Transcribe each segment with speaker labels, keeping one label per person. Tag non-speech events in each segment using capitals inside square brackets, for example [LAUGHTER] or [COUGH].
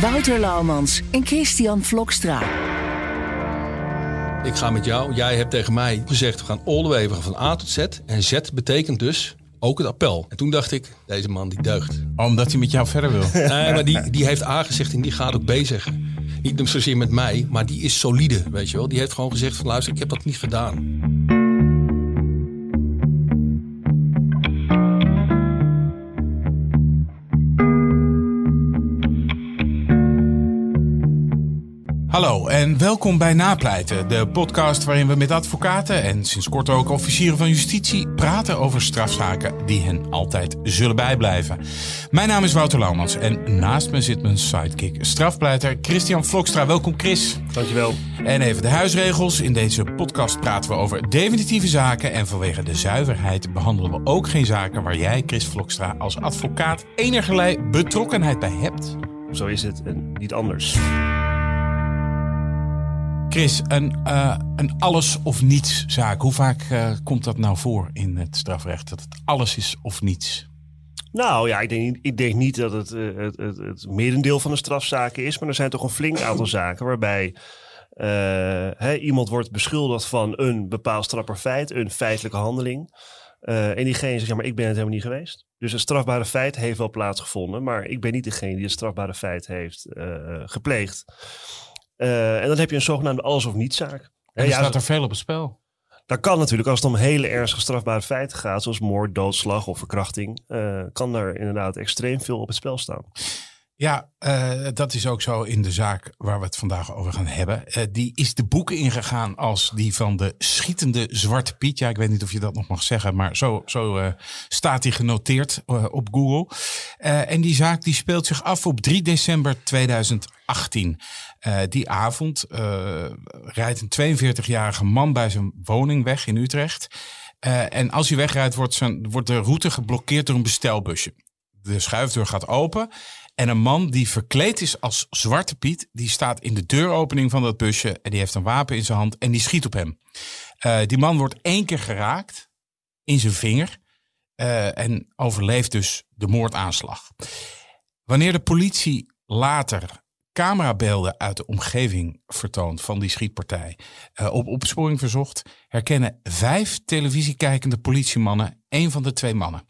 Speaker 1: Wouter Laumans en Christian Vlokstra.
Speaker 2: Ik ga met jou. Jij hebt tegen mij gezegd, we gaan all the way, we gaan van A tot Z. En Z betekent dus ook het appel. En toen dacht ik, deze man die deugt.
Speaker 3: Omdat hij met jou verder wil. [LAUGHS]
Speaker 2: Nee, maar die, die heeft A gezegd en die gaat ook B zeggen. Niet zozeer met mij, maar die is solide, weet je wel. Die heeft gewoon gezegd van luister, ik heb dat niet gedaan.
Speaker 3: Hallo en welkom bij Napleiten, de podcast waarin we met advocaten en sinds kort ook officieren van justitie praten over strafzaken die hen altijd zullen bijblijven. Mijn naam is Wouter Laumans en naast me zit mijn sidekick, strafpleiter Christian Vlokstra. Welkom Chris.
Speaker 4: Dankjewel.
Speaker 3: En even de huisregels. In deze podcast praten we over definitieve zaken en vanwege de zuiverheid behandelen we ook geen zaken waar jij, Chris Vlokstra, als advocaat enigerlei betrokkenheid bij hebt.
Speaker 4: Zo is het en niet anders.
Speaker 3: Chris, een, uh, een alles of niets zaak. Hoe vaak uh, komt dat nou voor in het strafrecht? Dat het alles is of niets?
Speaker 4: Nou ja, ik denk, ik denk niet dat het, uh, het, het, het, merendeel van de strafzaken is. Maar er zijn toch een flink aantal zaken waarbij iemand wordt beschuldigd van een bepaald strafbaar feit, een feitelijke handeling. en diegene zegt, ja, maar ik ben het helemaal niet geweest. Dus het strafbare feit heeft wel plaatsgevonden, maar ik ben niet degene die het strafbare feit heeft gepleegd. Uh, en dan heb je een zogenaamde alles of niet zaak.
Speaker 3: En er ja, staat er veel op het spel.
Speaker 4: Dat kan natuurlijk als het om hele ernstige strafbare feiten gaat, zoals moord, doodslag of verkrachting, uh, kan er inderdaad extreem veel op het spel staan.
Speaker 3: Ja, uh, dat is ook zo in de zaak waar we het vandaag over gaan hebben. Uh, die is de boeken ingegaan als die van de schietende Zwarte Piet. Ja, ik weet niet of je dat nog mag zeggen, maar zo, zo uh, staat die genoteerd op Google. en die zaak die speelt zich af op 3 december 2018. die avond rijdt een 42-jarige man bij zijn woning weg in Utrecht. en als hij wegrijdt, wordt, zijn, wordt de route geblokkeerd door een bestelbusje. De schuifdeur gaat open en een man die verkleed is als Zwarte Piet, die staat in de deuropening van dat busje en die heeft een wapen in zijn hand en die schiet op hem. Uh, die man wordt één keer geraakt in zijn vinger uh, en overleeft dus de moordaanslag. Wanneer de politie later camerabeelden uit de omgeving vertoont van die schietpartij, uh, op opsporing verzocht, herkennen vijf televisiekijkende politiemannen een van de twee mannen.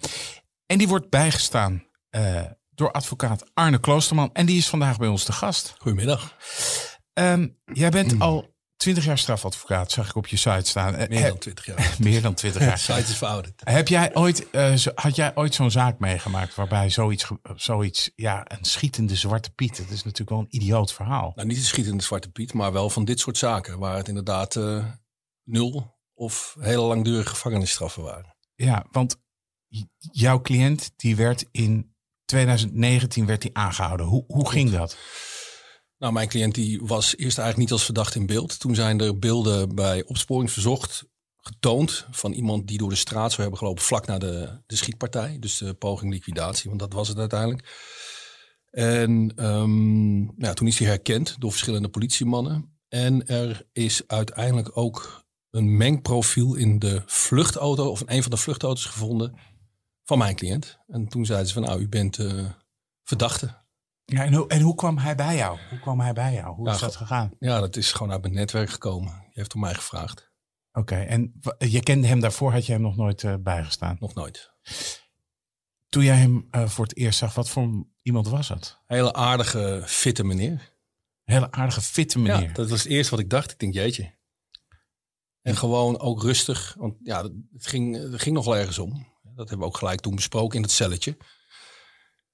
Speaker 3: En die wordt bijgestaan door advocaat Arne Kloosterman. En die is vandaag bij ons te gast.
Speaker 2: Goedemiddag.
Speaker 3: Um, jij bent al twintig jaar strafadvocaat, zag ik op je site staan.
Speaker 2: Eh, Meer dan twintig jaar. [LAUGHS]
Speaker 3: Meer dan twintig jaar. [LAUGHS]
Speaker 2: site is verouderd.
Speaker 3: Heb jij ooit, uh, had jij ooit zo'n zaak meegemaakt waarbij zoiets, zoiets, ja, een schietende zwarte piet, dat is natuurlijk wel een idioot verhaal.
Speaker 2: Nou, niet een schietende zwarte piet, maar wel van dit soort zaken, waar het inderdaad uh, nul of hele langdurige gevangenisstraffen waren.
Speaker 3: Ja, want jouw cliënt die werd in 2019 werd hij aangehouden. Hoe, hoe ging dat?
Speaker 2: Nou, mijn cliënt die was eerst eigenlijk niet als verdacht in beeld. Toen zijn er beelden bij opsporing verzocht getoond van iemand die door de straat zou hebben gelopen vlak na de, de schietpartij. Dus de poging liquidatie, want dat was het uiteindelijk. En um, nou, toen is hij herkend door verschillende politiemannen. En er is uiteindelijk ook een mengprofiel in de vluchtauto, of in een van de vluchtauto's gevonden van mijn cliënt. En toen zeiden ze van nou, u bent uh, verdachte.
Speaker 3: Ja, en hoe, en hoe kwam hij bij jou? Hoe kwam hij bij jou? Hoe is dat gegaan?
Speaker 2: Ja, dat is gewoon uit mijn netwerk gekomen. Je heeft om mij gevraagd.
Speaker 3: Oké, en je kende hem daarvoor, had je hem nog nooit uh, bijgestaan?
Speaker 2: Nog nooit.
Speaker 3: Toen jij hem uh, voor het eerst zag, wat voor iemand was het?
Speaker 2: Hele aardige, fitte meneer.
Speaker 3: Hele aardige, fitte meneer.
Speaker 2: Ja, dat was het eerste wat ik dacht. Ik denk, jeetje. En gewoon ook rustig, want ja, het ging, het ging nog wel ergens om. Dat hebben we ook gelijk toen besproken in het celletje.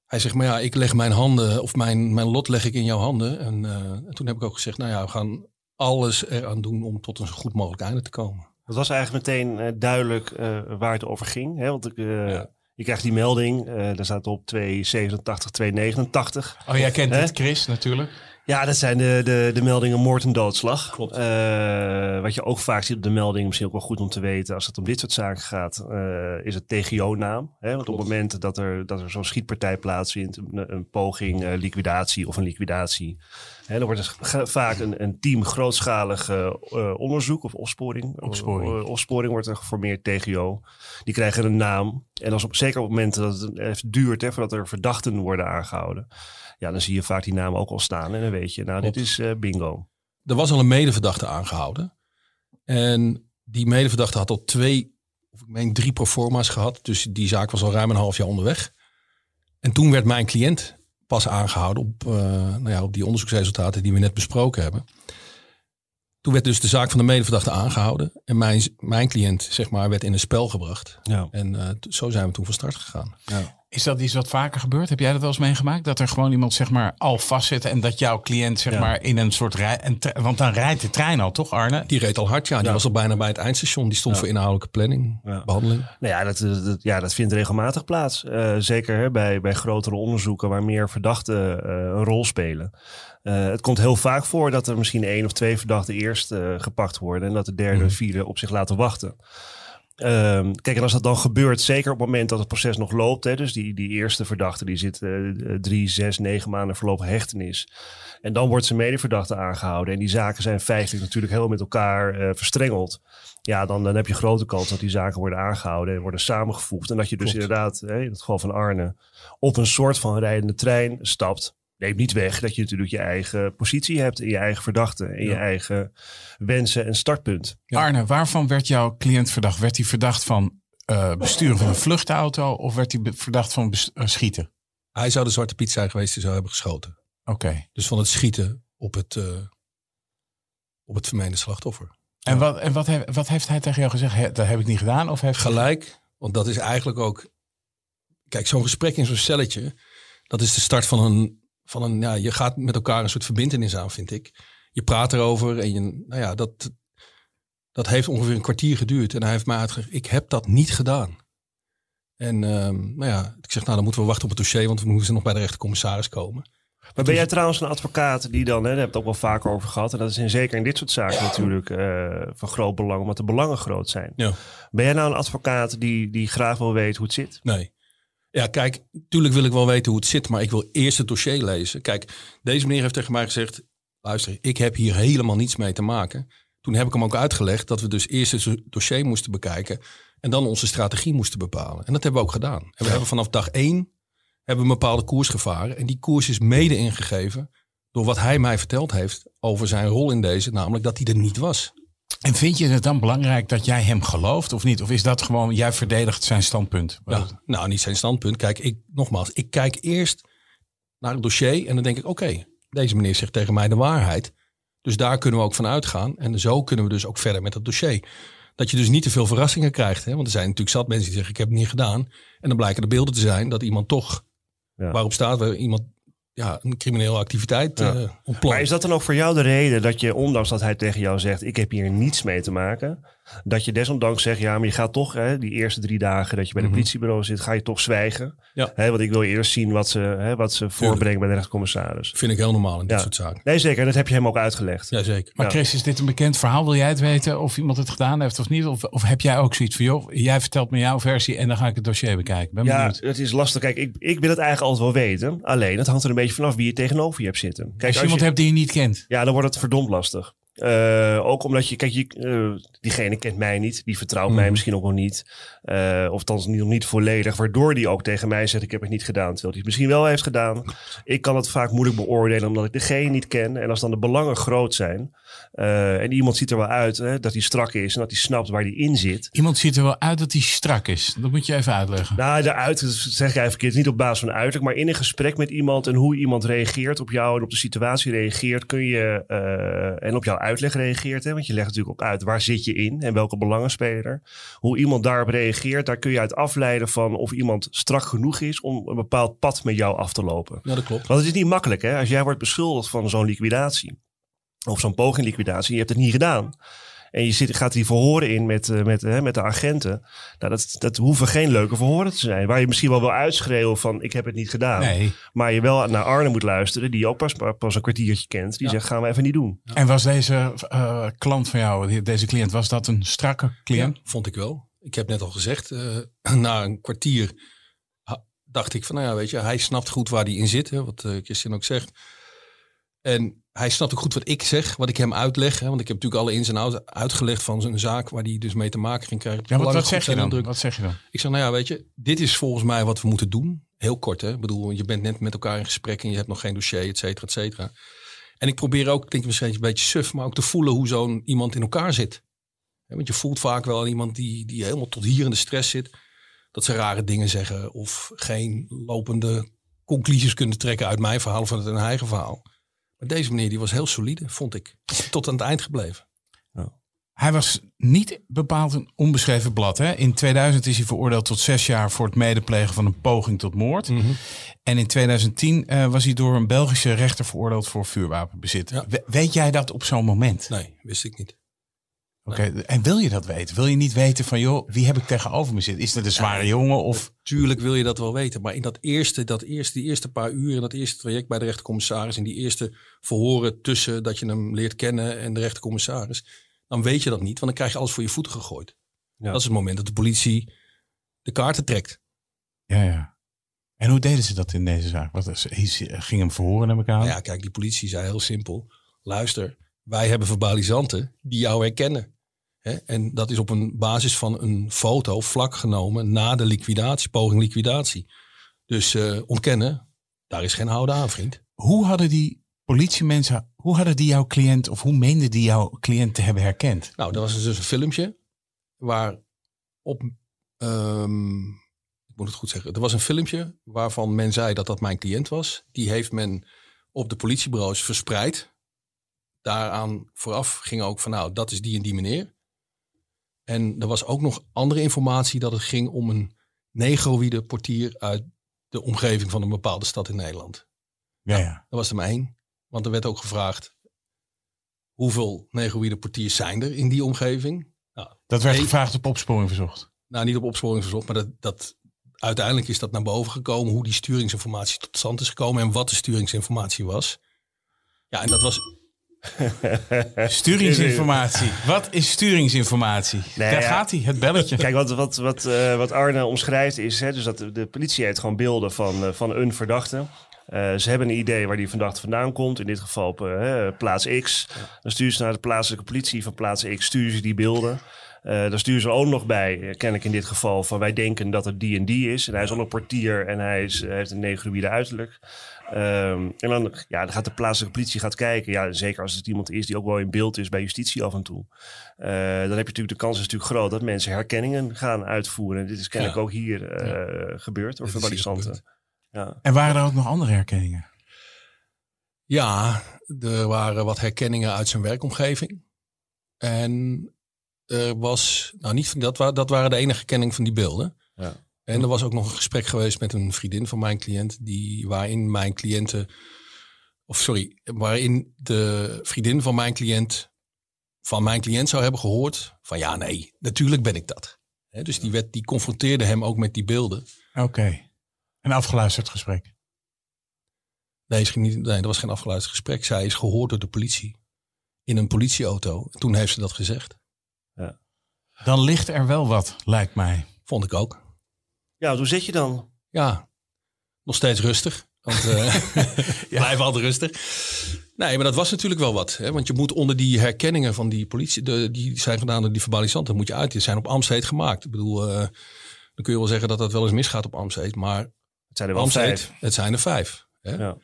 Speaker 2: Hij zegt, maar ja, ik leg mijn handen, of mijn, mijn lot leg ik in jouw handen. En, uh, en toen heb ik ook gezegd, nou ja, we gaan alles eraan doen om tot een zo goed mogelijk einde te komen.
Speaker 4: Het was eigenlijk meteen uh, duidelijk uh, waar het over ging. Hè? Want ik, ja. Je krijgt die melding, eh daar staat op 287, 289.
Speaker 3: Oh, jij kent
Speaker 4: Hè?
Speaker 3: dit, Chris, natuurlijk.
Speaker 4: Ja, dat zijn de, de, de meldingen moord en doodslag.
Speaker 2: Klopt.
Speaker 4: Eh, wat je ook vaak ziet op de melding, misschien ook wel goed om te weten, als het om dit soort zaken gaat, eh, is het TGO-naam. Hè? Want op het moment dat er, dat er zo'n schietpartij plaatsvindt, een, een poging, eh, liquidatie of een liquidatie, wordt er ga- vaak een, een team grootschalig eh, eh, onderzoek of opsporing.
Speaker 3: Opsporing.
Speaker 4: Eh, opsporing wordt er geformeerd, TGO. Die krijgen een naam. En als op, zeker op het moment dat het even duurt, hè, voordat er verdachten worden aangehouden, ja, dan zie je vaak die naam ook al staan. En dan weet je, nou, dit is bingo.
Speaker 2: Er was al een medeverdachte aangehouden. En die medeverdachte had al twee, of ik meen drie proforma's gehad. Dus die zaak was al ruim een half jaar onderweg. En toen werd mijn cliënt pas aangehouden op, eh, nou ja, op die onderzoeksresultaten die we net besproken hebben. Toen werd dus de zaak van de medeverdachte aangehouden. En mijn, mijn cliënt, zeg maar, werd in een spel gebracht.
Speaker 4: Ja.
Speaker 2: En eh, zo zijn we toen van start gegaan.
Speaker 3: Is dat iets wat vaker gebeurt? Heb jij dat wel eens meegemaakt? Dat er gewoon iemand zeg maar al vastzit en dat jouw cliënt zeg
Speaker 4: Ja.
Speaker 3: maar in een soort rij... Een want dan rijdt de trein al, toch Arne?
Speaker 2: Die reed al hard, ja. Die
Speaker 4: Ja.
Speaker 2: was al bijna bij het eindstation. Die stond
Speaker 4: Ja.
Speaker 2: voor inhoudelijke planning,
Speaker 4: Ja.
Speaker 2: behandeling.
Speaker 4: Nou ja, dat, dat, ja, dat vindt regelmatig plaats. Eh, zeker hè, bij, bij grotere onderzoeken waar meer verdachten eh, een rol spelen. Eh, het komt heel vaak voor dat er misschien één of twee verdachten eerst eh, gepakt worden. En dat de derde en
Speaker 2: Mhm.
Speaker 4: vierde op zich laten wachten. Ehm, kijk, en als dat dan gebeurt, zeker op het moment dat het proces nog loopt. Hè, dus die, die eerste verdachte die zit eh, drie, zes, negen maanden voorlopig hechtenis. En dan wordt zijn medeverdachte aangehouden. En die zaken zijn feitelijk natuurlijk heel met elkaar eh, verstrengeld. Ja, dan, dan heb je grote kans dat die zaken worden aangehouden en worden samengevoegd. En dat je dus
Speaker 2: Klopt.
Speaker 4: inderdaad, hè, in het geval van Arne, op een soort van rijdende trein stapt. Neemt niet weg dat je natuurlijk je eigen positie hebt en je eigen verdachte en je eigen wensen en startpunt.
Speaker 2: Ja.
Speaker 3: Arne, waarvan werd jouw cliënt verdacht? Werd hij verdacht van eh, besturen van een vluchtauto of werd hij verdacht van eh, schieten?
Speaker 2: Hij zou de Zwarte Piet zijn geweest die zou hebben geschoten.
Speaker 3: Oké.
Speaker 2: Dus van het schieten op het, eh, op het vermeende slachtoffer.
Speaker 3: En, wat, en wat, he- wat heeft hij tegen jou gezegd? He- dat heb ik niet gedaan? Of heeft
Speaker 2: Gelijk, want dat is eigenlijk ook... Kijk, zo'n gesprek in zo'n celletje, dat is de start van een... Van een ja, je gaat met elkaar een soort verbindenis aan, vind ik. Je praat erover en je, nou ja, dat, dat heeft ongeveer een kwartier geduurd. En hij heeft mij uitgelegd, ik heb dat niet gedaan. En ehm, nou ja, ik zeg, nou dan moeten we wachten op het dossier, want we moeten nog bij de rechtercommissaris komen.
Speaker 4: Maar ben jij trouwens een advocaat die dan, hè, daar hebben we het ook wel vaker over gehad. En dat is in, zeker in dit soort zaken natuurlijk eh, van groot belang, omdat de belangen groot zijn.
Speaker 2: Ja.
Speaker 4: Ben jij nou een advocaat die, die graag wil weten hoe het zit?
Speaker 2: Nee. Ja, kijk, tuurlijk wil ik wel weten hoe het zit, maar ik wil eerst het dossier lezen. Kijk, deze meneer heeft tegen mij gezegd, luister, ik heb hier helemaal niets mee te maken. Toen heb ik hem ook uitgelegd dat we dus eerst het dossier moesten bekijken en dan onze strategie moesten bepalen. En dat hebben we ook gedaan. En we hebben vanaf dag één hebben een bepaalde koers gevaren. En die koers is mede ingegeven door wat hij mij verteld heeft over zijn rol in deze, namelijk dat hij er niet was.
Speaker 3: En vind je het dan belangrijk dat jij hem gelooft of niet? Of is dat gewoon, jij verdedigt zijn standpunt?
Speaker 2: Ja, nou, niet zijn standpunt. Kijk, ik, nogmaals, ik kijk eerst naar het dossier en dan denk ik, oké, deze meneer zegt tegen mij de waarheid. Dus daar kunnen we ook van uitgaan. En zo kunnen we dus ook verder met het dossier. Dat je dus niet te veel verrassingen krijgt. Hè? Want er zijn natuurlijk zat mensen die zeggen, ik heb het niet gedaan. En dan blijken de beelden te zijn dat iemand toch,
Speaker 4: Ja.
Speaker 2: waarop staat, waar iemand ja, een criminele activiteit
Speaker 4: Ja.
Speaker 2: ontplant.
Speaker 4: Maar is dat dan ook voor jou de reden dat je, ondanks dat hij tegen jou zegt, ik heb hier niets mee te maken, dat je desondanks zegt, ja, maar je gaat toch, hè, die eerste drie dagen dat je bij de
Speaker 2: Mhm.
Speaker 4: politiebureau zit, ga je toch zwijgen.
Speaker 2: Ja.
Speaker 4: Hè, want ik wil eerst zien wat ze, hè, wat ze voorbrengen bij de rechtscommissaris.
Speaker 2: Vind ik heel normaal in dit
Speaker 4: Ja.
Speaker 2: soort zaken.
Speaker 4: Nee, zeker. Dat heb je hem ook uitgelegd.
Speaker 2: Jazeker.
Speaker 3: Maar
Speaker 4: Ja.
Speaker 3: Chris, is dit een bekend verhaal? Wil jij het weten of iemand het gedaan heeft of niet? Of, of heb jij ook zoiets van, joh, jij vertelt me jouw versie en dan ga ik het dossier bekijken. Ben
Speaker 4: Ja,
Speaker 3: benieuwd.
Speaker 4: het is lastig. Kijk, ik, ik wil het eigenlijk altijd wel weten. Alleen, het hangt er een beetje vanaf wie je tegenover je hebt zitten. Kijk,
Speaker 3: als je iemand
Speaker 4: je-
Speaker 3: hebt die je niet kent.
Speaker 4: Ja, dan wordt het verdomd lastig. Eh, ook omdat je, kijk, je, eh, diegene kent mij niet, die vertrouwt mij
Speaker 2: Mhm.
Speaker 4: misschien ook wel niet. Eh, of dan nog niet volledig, waardoor die ook tegen mij zegt: Ik heb het niet gedaan. Terwijl hij het misschien wel heeft gedaan. Ik kan het vaak moeilijk beoordelen omdat ik degene niet ken. En als dan de belangen groot zijn eh, en iemand ziet er wel uit hè, dat hij strak is en dat hij snapt waar hij in zit.
Speaker 3: Iemand ziet er wel uit dat hij strak is. Dat moet je even uitleggen.
Speaker 4: Nou, daaruit zeg ik even verkeerd. Niet op basis van uiterlijk, maar in een gesprek met iemand en hoe iemand reageert op jou en op de situatie reageert, kun je eh, en op jouw uitleg reageert. Hè, want je legt natuurlijk ook uit waar zit je in en welke belangen spelen er. Hoe iemand daarop reageert, daar kun je uit afleiden van of iemand strak genoeg is om een bepaald pad met jou af te lopen.
Speaker 2: Ja, dat klopt.
Speaker 4: Want het is niet makkelijk, hè? Als jij wordt beschuldigd van zo'n liquidatie of zo'n poging liquidatie, je hebt het niet gedaan. En je zit, gaat die verhoren in met, eh, met, hè, met de agenten. Nou, dat, dat hoeven geen leuke verhoren te zijn. Waar je misschien wel wil uitschreeuwen van ik heb het niet gedaan.
Speaker 3: Nee.
Speaker 4: Maar je wel naar Arne moet luisteren, die je ook pas, pas een kwartiertje kent. Die zegt gaan we even niet doen.
Speaker 3: En was deze eh, klant van jou, deze cliënt, was dat een strakke cliënt?
Speaker 2: Ja, vond ik wel. Ik heb net al gezegd, eh, [CLEARS THROAT] na een kwartier dacht ik van, nou ja, weet je, hij snapt goed waar hij in zit, hè, wat Christian ook zegt. En hij snapt ook goed wat ik zeg, wat ik hem uitleg. Hè, want ik heb natuurlijk alle ins en outs uitgelegd van zijn zaak waar hij dus mee te maken ging krijgen.
Speaker 3: Ja, wat, wat zeg je dan? Wat zeg je dan?
Speaker 2: Ik zeg, nou ja, weet je, dit is volgens mij wat we moeten doen. Heel kort, hè. Ik bedoel, je bent net met elkaar in gesprek en je hebt nog geen dossier, et cetera, et cetera. En ik probeer ook, denk ik misschien een beetje suf, maar ook te voelen hoe zo'n iemand in elkaar zit. Want je voelt vaak wel iemand die, die helemaal tot hier in de stress zit. Dat ze rare dingen zeggen of geen lopende conclusies kunnen trekken uit mijn verhaal of uit hun eigen verhaal. Maar deze meneer die was heel solide, vond ik. Tot aan het eind gebleven.
Speaker 3: Hij was niet bepaald een onbeschreven blad. Hè? In 2000 is hij veroordeeld tot zes jaar voor het medeplegen van een poging tot moord. En in 2010 eh, was hij door een Belgische rechter veroordeeld voor vuurwapenbezit.
Speaker 2: Ja.
Speaker 3: We- weet jij dat op zo'n moment?
Speaker 2: Nee, wist ik niet.
Speaker 3: Oké, En wil je dat weten? Wil je niet weten van, joh, wie heb ik tegenover me zitten? Is dat een zware jongen of...
Speaker 2: Tuurlijk wil je dat wel weten. Maar in dat eerste, dat eerste, die eerste paar uur in dat eerste traject bij de rechtercommissaris, in die eerste verhoren tussen dat je hem leert kennen en de rechtercommissaris, dan weet je dat niet, want dan krijg je alles voor je voeten gegooid.
Speaker 4: Ja.
Speaker 2: Dat is het moment dat de politie de kaarten trekt.
Speaker 3: Ja, ja. En hoe deden ze dat in deze zaak? Wat, ging hem verhoren, neem ik aan?
Speaker 2: Nou ja, kijk, die politie zei heel simpel: luister, wij hebben verbalisanten die jou herkennen. Hè? En dat is op een basis van een foto vlak genomen na de liquidatie, poging liquidatie. Dus eh, ontkennen, daar is geen houden aan, vriend.
Speaker 3: Hoe hadden die politiemensen, hoe hadden die jouw cliënt, of hoe meenden die jouw cliënt te hebben herkend?
Speaker 2: Nou, dat was dus een filmpje waar op, ehm, ik moet het goed zeggen, er was een filmpje waarvan men zei dat dat mijn cliënt was. Die heeft men op de politiebureaus verspreid. Daaraan vooraf ging ook van, nou, dat is die en die meneer. En er was ook nog andere informatie dat het ging om een negroïde portier uit de omgeving van een bepaalde stad in Nederland.
Speaker 3: Ja, ja.
Speaker 2: Dat was er maar één. Want er werd ook gevraagd, hoeveel negroïde portiers zijn er in die omgeving? Nou,
Speaker 3: Dat werd gevraagd op opsporing verzocht.
Speaker 2: nou, niet op opsporing verzocht, maar dat, dat, uiteindelijk is dat naar boven gekomen. Hoe die sturingsinformatie tot stand is gekomen en wat de sturingsinformatie was. Ja, en dat was, [LAUGHS]
Speaker 3: Sturingsinformatie. Wat is sturingsinformatie?
Speaker 4: Nee,
Speaker 3: Daar
Speaker 4: ja.
Speaker 3: gaat hij, het belletje.
Speaker 4: Kijk, wat, wat, wat, eh, wat Arne omschrijft is hè, dus dat de, de politie heeft gewoon beelden van, eh, van een verdachte. Eh, ze hebben een idee waar die verdachte vandaan komt. In dit geval op plaats X. Dan sturen ze naar de plaatselijke politie van plaats X. Sturen ze die beelden. Eh dan sturen ze ook nog bij, eh, kennelijk in dit geval, van wij denken dat het die en die is. En hij is al een portier en hij is, hij heeft een negroïde uiterlijk. Ehm, en dan, ja, dan gaat de plaatselijke politie gaat kijken. Ja, zeker als het iemand is die ook wel in beeld is bij justitie af en toe. Eh, dan heb je natuurlijk de kans is natuurlijk groot dat mensen herkenningen gaan uitvoeren. En dit is kennelijk
Speaker 2: Ja.
Speaker 4: ook hier eh, gebeurd door verbalisanten. Ja.
Speaker 3: En waren er ook nog andere herkenningen?
Speaker 2: ja, er waren wat herkenningen uit zijn werkomgeving. En er was, nou niet van dat, dat waren de enige herkenningen van die beelden.
Speaker 4: Ja.
Speaker 2: En er was ook nog een gesprek geweest met een vriendin van mijn cliënt, die, waarin mijn cliënten, of sorry, waarin de vriendin van mijn cliënt van mijn cliënt zou hebben gehoord van ja, nee, natuurlijk ben ik dat. Hè, dus die, werd, die confronteerde hem ook met die beelden.
Speaker 3: Oké. Een afgeluisterd gesprek.
Speaker 2: Nee, is geen- nee, dat was geen afgeluisterd gesprek. Zij is gehoord door de politie in een politieauto. Toen heeft ze dat gezegd.
Speaker 3: Dan ligt er wel wat, lijkt mij.
Speaker 2: Vond ik ook.
Speaker 4: Ja, hoe zit je dan?
Speaker 2: Ja, nog steeds rustig. Want eh [LAUGHS] blijf altijd rustig. Nee, maar dat was natuurlijk wel wat. Hè? Want je moet onder die herkenningen van die politie, de, die zijn gedaan door die verbalisanten, moet je uit. Die zijn op Amsterdam gemaakt. Ik bedoel, eh, dan kun je wel zeggen dat dat wel eens misgaat op Amsterdam. Maar
Speaker 4: Het zijn er wel vijf.
Speaker 2: het zijn er vijf. Hè?
Speaker 4: Ja.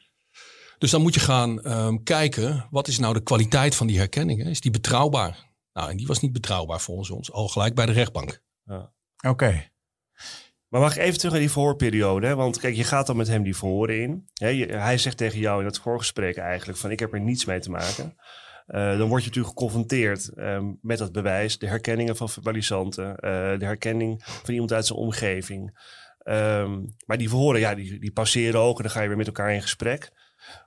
Speaker 2: Dus dan moet je gaan ehm, kijken, wat is nou de kwaliteit van die herkenningen? Is die betrouwbaar? Nou, en die was niet betrouwbaar volgens ons. Al gelijk bij de rechtbank.
Speaker 3: Oké.
Speaker 4: Maar mag ik even terug naar die verhoorperiode? Hè? Want kijk, je gaat dan met hem die verhoren in. Hij zegt tegen jou in het voorgesprek eigenlijk van ik heb er niets mee te maken. Eh, dan word je natuurlijk geconfronteerd ehm, met dat bewijs, de herkenningen van verbalisanten, eh, de herkenning van iemand uit zijn omgeving. Ehm, maar die verhoren, ja, die, die passeren ook en dan ga je weer met elkaar in gesprek.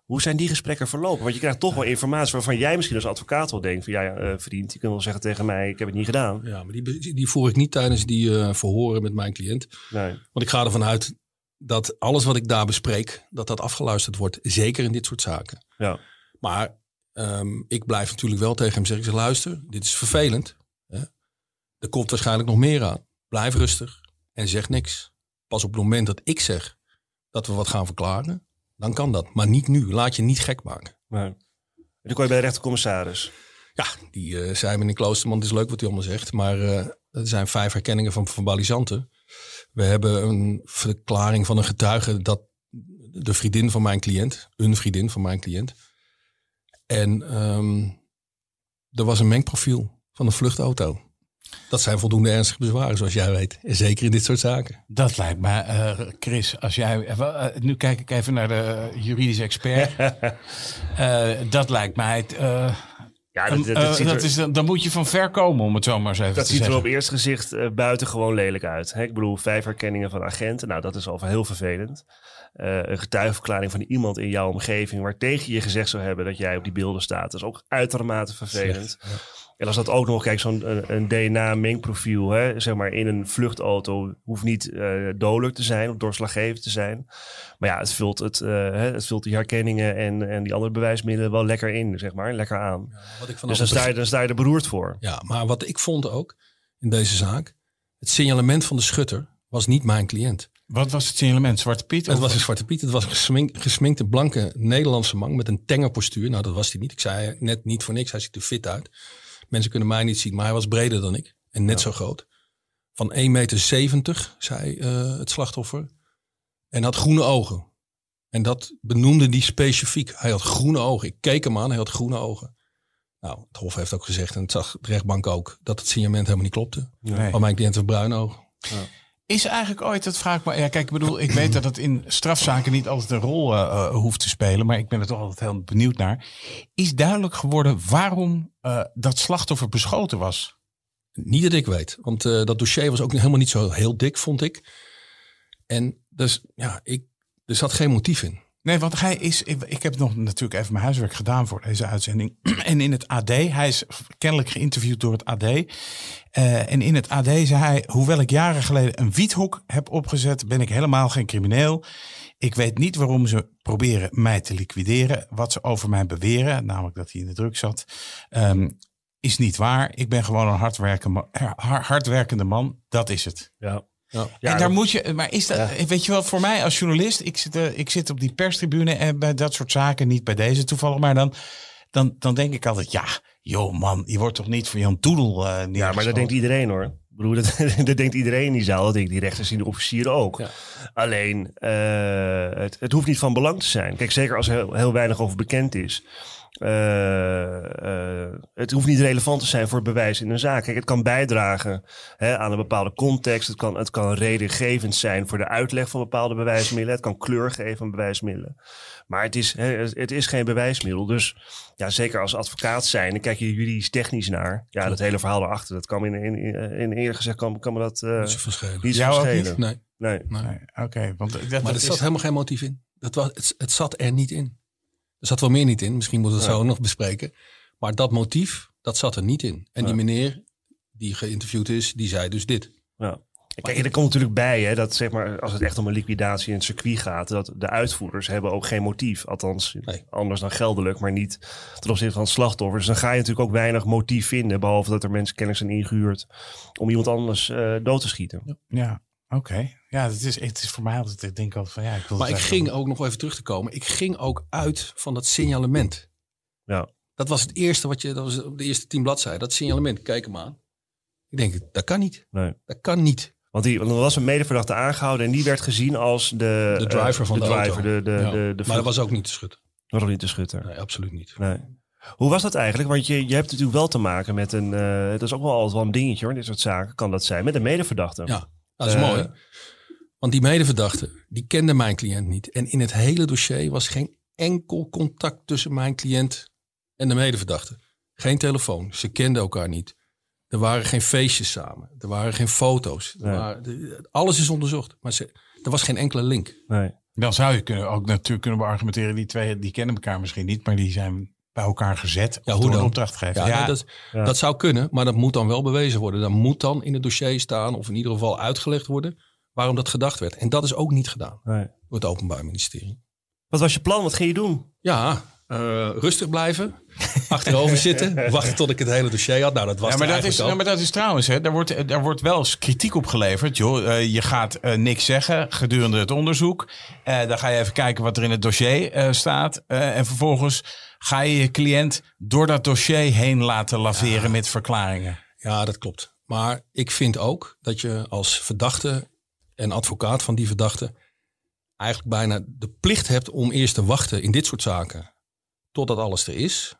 Speaker 4: Hoe zijn die gesprekken verlopen? Want je krijgt toch wel informatie waarvan jij misschien als advocaat wel denkt van ja, eh, vriend, je kunt wel zeggen tegen mij, ik heb het niet gedaan.
Speaker 2: Ja, maar die, die voer ik niet tijdens die eh, verhoren met mijn cliënt.
Speaker 4: Nee.
Speaker 2: Want ik ga ervan uit dat alles wat ik daar bespreek, dat dat afgeluisterd wordt. Zeker in dit soort zaken.
Speaker 4: Ja.
Speaker 2: Maar ehm, ik blijf natuurlijk wel tegen hem zeggen, ik zeg, luister, dit is vervelend. Hè? Er komt waarschijnlijk nog meer aan. Blijf rustig en zeg niks. Pas op het moment dat ik zeg dat we wat gaan verklaren, dan kan dat. Maar niet nu. Laat je niet gek maken.
Speaker 4: En dan kon je bij de rechtercommissaris.
Speaker 2: Ja, die eh, zei meneer Kloosterman, het is leuk wat hij allemaal zegt. Maar eh, er zijn vijf herkenningen van verbalisanten. We hebben een verklaring van een getuige dat de vriendin van mijn cliënt, een vriendin van mijn cliënt. En ehm, er was een mengprofiel van een vluchtauto. Dat zijn voldoende ernstige bezwaren, zoals jij weet. En zeker in dit soort zaken.
Speaker 3: Dat lijkt me, eh, Chris, als jij. eh, eh, nu kijk ik even naar de juridische expert. [LAUGHS] Eh, dat lijkt mij. eh,
Speaker 4: Ja,
Speaker 3: een-
Speaker 4: dat, dat, dat ziet er-
Speaker 3: dat is, dan dan moet je van ver komen, om het zo maar eens even
Speaker 4: Dat
Speaker 3: te
Speaker 4: ziet er
Speaker 3: zeggen.
Speaker 4: op eerst gezicht uh, buitengewoon lelijk uit. Hè? Ik bedoel, vijf herkenningen van agenten. Nou, dat is al heel vervelend. Uh, een getuigenverklaring van iemand in jouw omgeving... waar tegen je gezegd zou hebben dat jij op die beelden staat. Dat is ook uitermate vervelend.
Speaker 2: Slecht, ja.
Speaker 4: En als dat ook nog, kijk, zo'n een, een DNA-mengprofiel... Hè, zeg maar in een vluchtauto hoeft niet uh, dodelijk te zijn... of doorslaggevend te zijn. Maar ja, het vult, het, uh, het vult die herkenningen en, en die andere bewijsmiddelen wel lekker in, zeg maar. Lekker aan.
Speaker 2: Ja, wat ik
Speaker 4: dus dan sta, je, dan sta je er beroerd voor.
Speaker 2: Ja, maar wat ik vond ook in deze zaak... het signalement van de schutter was niet mijn cliënt.
Speaker 3: Wat was het signalement? Zwarte Piet?
Speaker 2: Het was een Zwarte Piet. Het was een gesmink, gesminkte blanke Nederlandse man met een tenger postuur. Nou, dat was hij niet. Ik zei net niet voor niks. Hij ziet er fit uit. Mensen kunnen mij niet zien, maar hij was breder dan ik. En net ja. zo groot. Van 1,70 meter, zei uh, het slachtoffer. En had groene ogen. En dat benoemde die specifiek. Hij had groene ogen. Ik keek hem aan, hij had groene ogen. Nou, het Hof heeft ook gezegd, en het zag de rechtbank ook, dat het signalement helemaal niet klopte. Nee. Want mijn cliënt had bruine ogen. Ja.
Speaker 3: Is eigenlijk ooit, dat vraag me. Ja, kijk, ik bedoel, ik weet dat het in strafzaken niet altijd een rol uh, hoeft te spelen, maar ik ben er toch altijd heel benieuwd naar. Is duidelijk geworden waarom uh, dat slachtoffer beschoten was?
Speaker 2: Niet dat ik weet, want dat dossier was ook helemaal niet zo heel dik, vond ik. En dus, ja, ik, er zat geen motief in.
Speaker 3: Nee, want hij is. Ik, heb nog natuurlijk even mijn huiswerk gedaan voor deze uitzending. [CLEARS THROAT] En in het AD, hij is kennelijk geïnterviewd door het AD. Uh, en in het AD zei hij: Hoewel ik jaren geleden een wiethok heb opgezet, ben ik helemaal geen crimineel. Ik weet niet waarom ze proberen mij te liquideren. Wat ze over mij beweren, namelijk dat hij in de druk zat, um, is niet waar. Ik ben gewoon een hardwerkende, hardwerkende man. Dat is het.
Speaker 4: Ja.
Speaker 2: Ja.
Speaker 3: en daar moet je, maar is dat, ja. weet je wel, voor mij als journalist, ik zit, uh, ik zit op die perstribune en bij dat soort zaken, niet bij deze toevallig, maar dan, dan, dan denk ik altijd, ja, joh man, je wordt toch niet voor Jan Toedel uh,
Speaker 4: Ja, maar dat denkt iedereen hoor. Ik bedoel, dat, [LAUGHS] dat denkt iedereen in die zaal, dat die rechters en de officieren ook. Ja. Alleen, uh, het, het hoeft niet van belang te zijn. Kijk, zeker als er heel, heel weinig over bekend is. Uh, uh, het hoeft niet relevant te zijn voor het bewijs in een zaak. Kijk, het kan bijdragen hè, aan een bepaalde context. Het kan, het kan redengevend zijn voor de uitleg van bepaalde bewijsmiddelen. Het kan kleur geven aan bewijsmiddelen. Maar het is, hè, het is geen bewijsmiddel. Dus ja, zeker als advocaat zijn, dan kijk je juridisch technisch naar. Ja, dat hele verhaal erachter. Dat kan in, in, in eerlijk gezegd kan, kan me dat uh,
Speaker 2: niet zo verschillen.
Speaker 4: Niet zo verschillen.
Speaker 2: Nee.
Speaker 4: nee.
Speaker 3: nee. nee. Oké, okay, want dat,
Speaker 2: maar
Speaker 3: dat
Speaker 2: er
Speaker 3: is...
Speaker 2: zat helemaal geen motief in. Dat was, het, het zat er niet in. Er zat wel meer niet in. Misschien moeten we het ja. zo nog bespreken. Maar dat motief, dat zat er niet in. En ja. die meneer die geïnterviewd is, die zei dus dit.
Speaker 4: Ja. Kijk, er komt natuurlijk bij hè, dat zeg maar, als het echt om een liquidatie in het circuit gaat, dat de uitvoerders hebben ook geen motief. Althans, nee. anders dan geldelijk, maar niet ten opzichte van het slachtoffer. Dus dan ga je natuurlijk ook weinig motief vinden, behalve dat er mensen kennis zijn ingehuurd om iemand anders uh, dood te schieten.
Speaker 3: Ja. ja. Oké, okay. Ja, het is, het is voor mij altijd, ik denk altijd van ja, ik wil
Speaker 2: Maar ik ging ook nog even terug te komen. Ik ging ook uit van dat signalement.
Speaker 4: Ja.
Speaker 2: Dat was het eerste wat je, dat was op de eerste tien bladzijden. Dat signalement, kijk hem aan. Ik denk, dat kan niet.
Speaker 4: Nee.
Speaker 2: Dat kan niet.
Speaker 4: Want, die, want er was een medeverdachte aangehouden en die werd gezien als de,
Speaker 2: de driver van
Speaker 4: de,
Speaker 2: de,
Speaker 4: driver,
Speaker 2: auto.
Speaker 4: De, de,
Speaker 2: ja.
Speaker 4: de, de
Speaker 2: maar dat was ook niet de schutter.
Speaker 4: Was ook niet de schutter?
Speaker 2: Nee, absoluut niet.
Speaker 4: Nee. Hoe was dat eigenlijk? Want je, je hebt natuurlijk wel te maken met een, uh, dat is ook wel altijd wel een dingetje hoor, dit soort zaken kan dat zijn, met een medeverdachte.
Speaker 2: Ja, dat is uh, mooi. Want die medeverdachte, die kende mijn cliënt niet. En in het hele dossier was geen enkel contact tussen mijn cliënt en de medeverdachte. Geen telefoon, ze kenden elkaar niet. Er waren geen feestjes samen. Er waren geen foto's.
Speaker 4: Nee.
Speaker 2: waren, de- alles is onderzocht. Maar ze, er was geen enkele link.
Speaker 4: Nee.
Speaker 3: Dan zou je kunnen, ook natuurlijk kunnen beargumenteren, die twee die kennen elkaar misschien niet, maar die zijn bij elkaar gezet
Speaker 2: Ja, hoe
Speaker 3: door een
Speaker 2: dan?
Speaker 3: opdrachtgever.
Speaker 2: Ja,
Speaker 3: Ja,
Speaker 2: nee, dat,
Speaker 4: Ja.
Speaker 2: dat zou kunnen, maar dat moet dan wel bewezen worden. Dan moet dan in het dossier staan, of in ieder geval uitgelegd worden, waarom dat gedacht werd. En dat is ook niet gedaan
Speaker 4: Nee.
Speaker 2: door het Openbaar Ministerie.
Speaker 4: Wat was je plan? Wat ging je doen?
Speaker 2: Ja, eh, rustig blijven, achterover [LAUGHS] zitten, wachten tot ik het hele dossier had. Nou, dat was
Speaker 3: Ja, maar dat, is, maar dat is trouwens, hè, daar, wordt, daar wordt wel eens kritiek op geleverd. Joh. Eh, je gaat eh, niks zeggen gedurende het onderzoek. Eh, dan ga je even kijken wat er in het dossier eh, staat. Eh, en vervolgens ga je je cliënt door dat dossier heen laten laveren met verklaringen.
Speaker 2: Ja, dat klopt. Maar ik vind ook dat je als verdachte en advocaat van die verdachte eigenlijk bijna de plicht hebt om eerst te wachten in dit soort zaken totdat alles er is.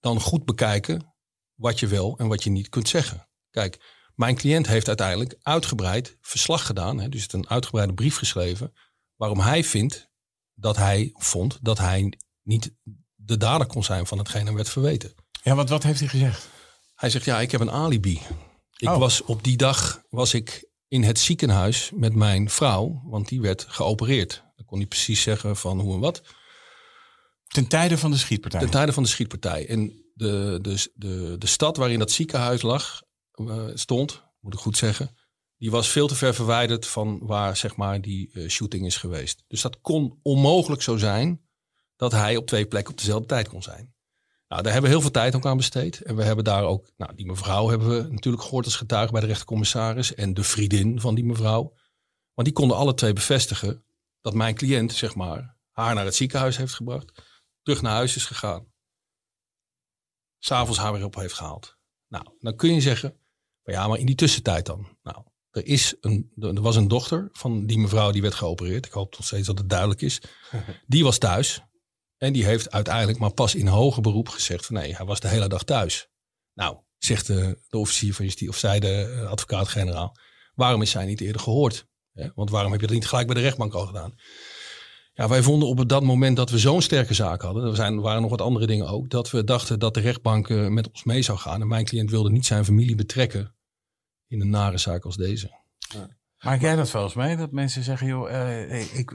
Speaker 2: Dan goed bekijken wat je wel en wat je niet kunt zeggen. Kijk, mijn cliënt heeft uiteindelijk uitgebreid verslag gedaan. Hè, dus het een uitgebreide brief geschreven. Waarom hij vindt dat hij vond dat hij niet de dader kon zijn van hetgeen hem werd verweten.
Speaker 3: Ja, want wat heeft hij gezegd?
Speaker 2: Hij zegt, ja, ik heb een alibi. Ik
Speaker 3: Oh.
Speaker 2: was op die dag was ik in het ziekenhuis met mijn vrouw, want die werd geopereerd. Dan kon hij precies zeggen van hoe en wat.
Speaker 3: Ten tijde van de schietpartij.
Speaker 2: Ten tijde van de schietpartij. En de, de, de, de stad waarin dat ziekenhuis lag, eh, stond, moet ik goed zeggen, die was veel te ver verwijderd van waar zeg maar die eh, shooting is geweest. Dus dat kon onmogelijk zo zijn dat hij op twee plekken op dezelfde tijd kon zijn. Nou, daar hebben we heel veel tijd ook aan besteed. En we hebben daar ook, nou, die mevrouw hebben we natuurlijk gehoord als getuige bij de rechtercommissaris. En de vriendin van die mevrouw. Want die konden alle twee bevestigen dat mijn cliënt, zeg maar, haar naar het ziekenhuis heeft gebracht. Terug naar huis is gegaan. S'avonds haar weer op heeft gehaald. Nou, dan kun je zeggen, maar ja, maar in die tussentijd dan. Nou, er, is een, er was een dochter van die mevrouw die werd geopereerd. Ik hoop nog steeds dat het duidelijk is. [LAUGHS] Die was thuis. En die heeft uiteindelijk maar pas in hoger beroep gezegd van nee, hij was de hele dag thuis. Nou, zegt de, de officier van justitie, of zij de eh, advocaat-generaal, waarom is zij niet eerder gehoord? Want waarom heb je dat niet gelijk bij de rechtbank al gedaan? Ja, wij vonden op dat moment dat we zo'n sterke zaak hadden, er zijn, waren nog wat andere dingen ook, dat we dachten dat de rechtbank eh, met ons mee zou gaan. En mijn cliënt wilde niet zijn familie betrekken in een nare zaak als deze.
Speaker 3: Maak jij dat wel eens mee? Dat mensen zeggen, joh, eh, ik, ik,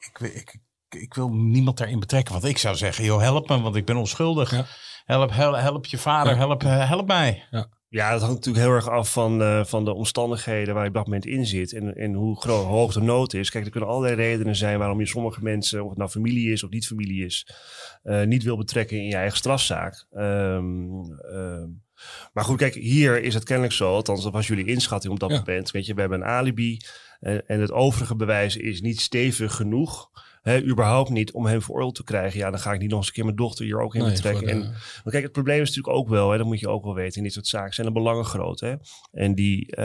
Speaker 3: ik, ik, ik wil niemand daarin betrekken. Want ik zou zeggen, joh, help me, want ik ben onschuldig.
Speaker 2: Ja.
Speaker 3: Help, help, help je vader,
Speaker 2: Ja.
Speaker 3: help, eh, help mij.
Speaker 4: Ja, dat hangt natuurlijk heel erg af van, eh, van de omstandigheden waar je op dat moment in zit. En, en hoe groot, hoog de nood is. Kijk, er kunnen allerlei redenen zijn waarom je sommige mensen, of het nou familie is of niet familie is, eh, niet wil betrekken in je eigen strafzaak. Ehm, ehm, maar goed, kijk, hier is het kennelijk zo, althans dat was jullie inschatting op dat
Speaker 2: Ja.
Speaker 4: moment. Weet je, we hebben een alibi en, en het overige bewijs is niet stevig genoeg. Hè, überhaupt niet om hem veroordeeld te krijgen. Ja, dan ga ik niet nog eens een keer mijn dochter hier ook in
Speaker 2: Nee,
Speaker 4: betrekken.
Speaker 2: de-
Speaker 4: En maar kijk, het probleem is natuurlijk ook wel, hè, dat moet je ook wel weten, in dit soort zaken zijn de belangen groot. Hè? En die, eh,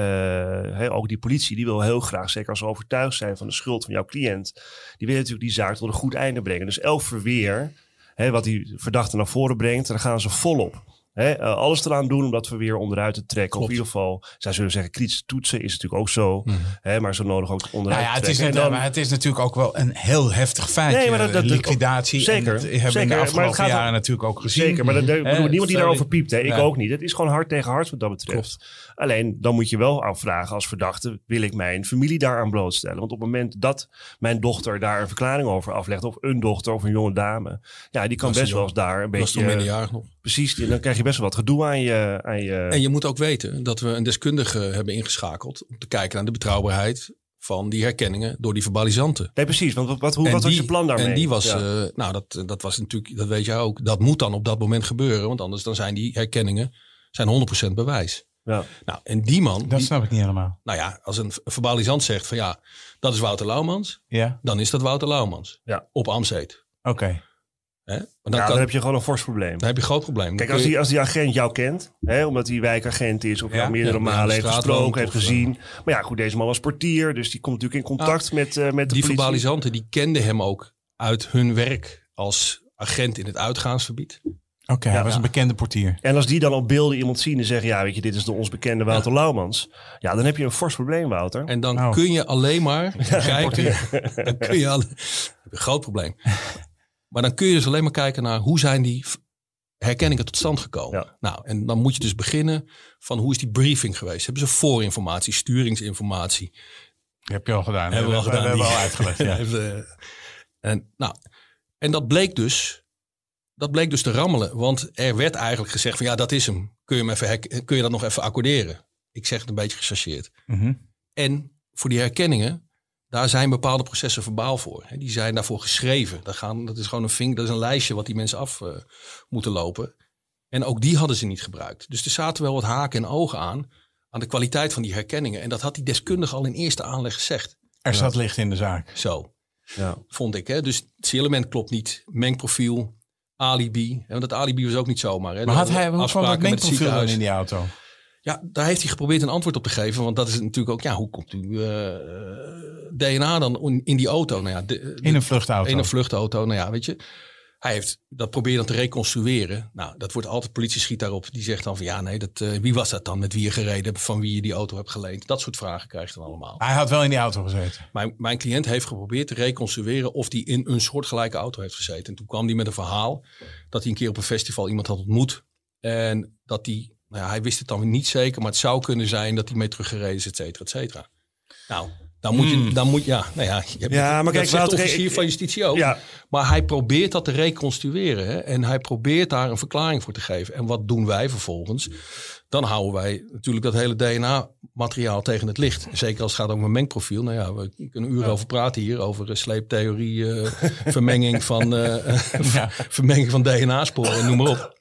Speaker 4: hè, ook die politie, die wil heel graag, zeker als ze overtuigd zijn van de schuld van jouw cliënt, die wil natuurlijk die zaak tot een goed einde brengen. Dus elk verweer, hè, wat die verdachte naar voren brengt, daar gaan ze volop. Hè, eh, alles eraan doen om dat verweer onderuit te trekken. Of in ieder geval, zij zullen zeggen, kritische toetsen is natuurlijk ook zo.
Speaker 2: Mhm.
Speaker 4: Hè, maar zo nodig ook onderuit
Speaker 3: Nou ja,
Speaker 4: te
Speaker 3: het is, maar het is natuurlijk ook wel een heel heftig feit.
Speaker 4: Nee, maar dat- dat-
Speaker 3: liquidatie.
Speaker 4: zeker,
Speaker 3: dat hebben we in
Speaker 4: zeker,
Speaker 3: de
Speaker 4: maar het
Speaker 3: afgelopen jaren natuurlijk ook gezien.
Speaker 4: Zeker, maar dat,
Speaker 3: Eh,
Speaker 4: niemand die daarover piept. Hè? Ik
Speaker 2: Ja.
Speaker 4: ook niet. Het is gewoon hard tegen hard wat dat betreft. Alleen, dan moet je wel afvragen als verdachte... wil ik mijn familie daaraan blootstellen? Want op het moment dat mijn dochter daar een verklaring over aflegt... of een dochter of een jonge dame... ja, die kan best wel eens daar een
Speaker 2: Dat was toen
Speaker 4: beetje...
Speaker 2: minderjarig nog.
Speaker 4: Precies, dan krijg je best wel wat gedoe aan je... Aan je
Speaker 2: En je moet ook weten dat we een deskundige hebben ingeschakeld om te kijken naar de betrouwbaarheid van die herkenningen door die verbalisanten.
Speaker 4: nee, precies. Want wat, wat, hoe,
Speaker 2: En
Speaker 4: wat was je plan daarmee?
Speaker 2: En die was,
Speaker 4: Ja.
Speaker 2: eh, nou dat, dat was natuurlijk, dat weet jij ook, dat moet dan op dat moment gebeuren, want anders dan zijn die herkenningen zijn 100% bewijs.
Speaker 4: ja.
Speaker 2: Nou, en die man,
Speaker 3: Dat
Speaker 2: die-
Speaker 3: snap ik niet helemaal.
Speaker 2: nou ja, als een verbalisant zegt van ja, dat is Wouter Laumans,
Speaker 3: Ja,
Speaker 2: dan is dat Wouter Laumans.
Speaker 4: Ja.
Speaker 2: Op Amzeet.
Speaker 3: oké.
Speaker 2: Hè? Maar dan,
Speaker 4: Ja,
Speaker 2: kan,
Speaker 4: dan heb je gewoon een fors probleem.
Speaker 2: dan heb je een groot probleem.
Speaker 4: Kijk, als die, als die agent jou kent, hè, omdat hij wijkagent is of
Speaker 3: Ja.
Speaker 4: jou meerdere
Speaker 2: Ja, die
Speaker 4: malen heeft gesproken, heeft
Speaker 2: of, eh,
Speaker 4: gezien. Maar ja, goed, deze man was portier, dus die komt natuurlijk in contact met, eh, met de
Speaker 2: die
Speaker 4: politie.
Speaker 2: verbalisanten die kenden hem ook uit hun werk als agent in het uitgaansgebied.
Speaker 3: Oké, hij
Speaker 4: Ja.
Speaker 3: was een bekende portier.
Speaker 4: En als die dan op beelden iemand zien en zeggen, ja, weet je, dit is de ons bekende Wouter Laumans. Ja, dan heb je een fors probleem, Wouter.
Speaker 2: En dan
Speaker 3: Oh.
Speaker 2: kun je alleen maar [LAUGHS] kijken. dan kun je al, [LAUGHS] heb je een groot probleem. Maar dan kun je dus alleen maar kijken naar hoe zijn die herkenningen tot stand gekomen.
Speaker 4: Ja.
Speaker 2: Nou, en dan moet je dus beginnen van hoe is die briefing geweest? Hebben ze voorinformatie, sturingsinformatie?
Speaker 3: Heb je al gedaan.
Speaker 2: Hebben we al gedaan.
Speaker 3: Hebben we
Speaker 2: Die-
Speaker 3: al uitgelegd. [LAUGHS] Ja.
Speaker 2: Eh, en, nou, en dat bleek dus. Dat bleek dus te rammelen. Want er werd eigenlijk gezegd van ja, dat is hem. Kun je, hem even kun je dat nog even accorderen? Ik zeg het een beetje gechargeerd.
Speaker 3: Mhm.
Speaker 2: En voor die herkenningen, daar zijn bepaalde processen verbaal voor. Hè. Die zijn daarvoor geschreven. Daar gaan, dat is gewoon een vink, dat is een lijstje wat die mensen af eh, moeten lopen. En ook die hadden ze niet gebruikt. Dus er zaten wel wat haken en ogen aan, aan de kwaliteit van die herkenningen. En dat had die deskundige al in eerste aanleg gezegd.
Speaker 3: Er zat licht in de zaak.
Speaker 2: Zo,
Speaker 4: Ja.
Speaker 2: vond ik. Hè. Dus het element klopt niet. Mengprofiel, alibi. Want dat alibi was ook niet zomaar. Hè.
Speaker 3: Maar had hij hoe kwam dat mengprofiel in die auto?
Speaker 2: Ja, daar heeft hij geprobeerd een antwoord op te geven. Want dat is natuurlijk ook, ja, hoe komt u eh, DNA dan in- die auto? Nou ja, de, de-
Speaker 3: In een vluchtauto.
Speaker 2: in een vluchtauto. Nou ja, weet je. Hij heeft dat probeert dan te reconstrueren. Nou, dat wordt altijd, politie schiet daarop. Die zegt dan van ja, nee, dat, eh, wie was dat dan? Met wie je gereden hebt? Van wie je die auto hebt geleend? Dat soort vragen krijg je dan allemaal.
Speaker 3: Hij had wel in die auto gezeten.
Speaker 2: Mijn, mijn cliënt heeft geprobeerd te reconstrueren of hij in een soortgelijke auto heeft gezeten. En toen kwam hij met een verhaal dat hij een keer op een festival iemand had ontmoet. En dat hij, nou ja, hij wist het dan niet zeker, maar het zou kunnen zijn dat hij mee teruggereden is, et cetera, et cetera. Nou, dan moet je, dan moet ja, nou ja, je hebt,
Speaker 4: Ja, maar
Speaker 2: dat
Speaker 4: kijk,
Speaker 2: de officier
Speaker 4: ik-
Speaker 2: van justitie ook.
Speaker 4: Ja.
Speaker 2: Maar hij probeert dat te reconstrueren hè, en hij probeert daar een verklaring voor te geven. En wat doen wij vervolgens? Dan houden wij natuurlijk dat hele DNA-materiaal tegen het licht. Zeker als het gaat over een mengprofiel. Nou ja, we kunnen uren over praten hier. Over eh, sleeptheorie, eh, vermenging, van, eh, [LAUGHS]
Speaker 3: Ja.
Speaker 2: vermenging van DNA-sporen, noem maar op.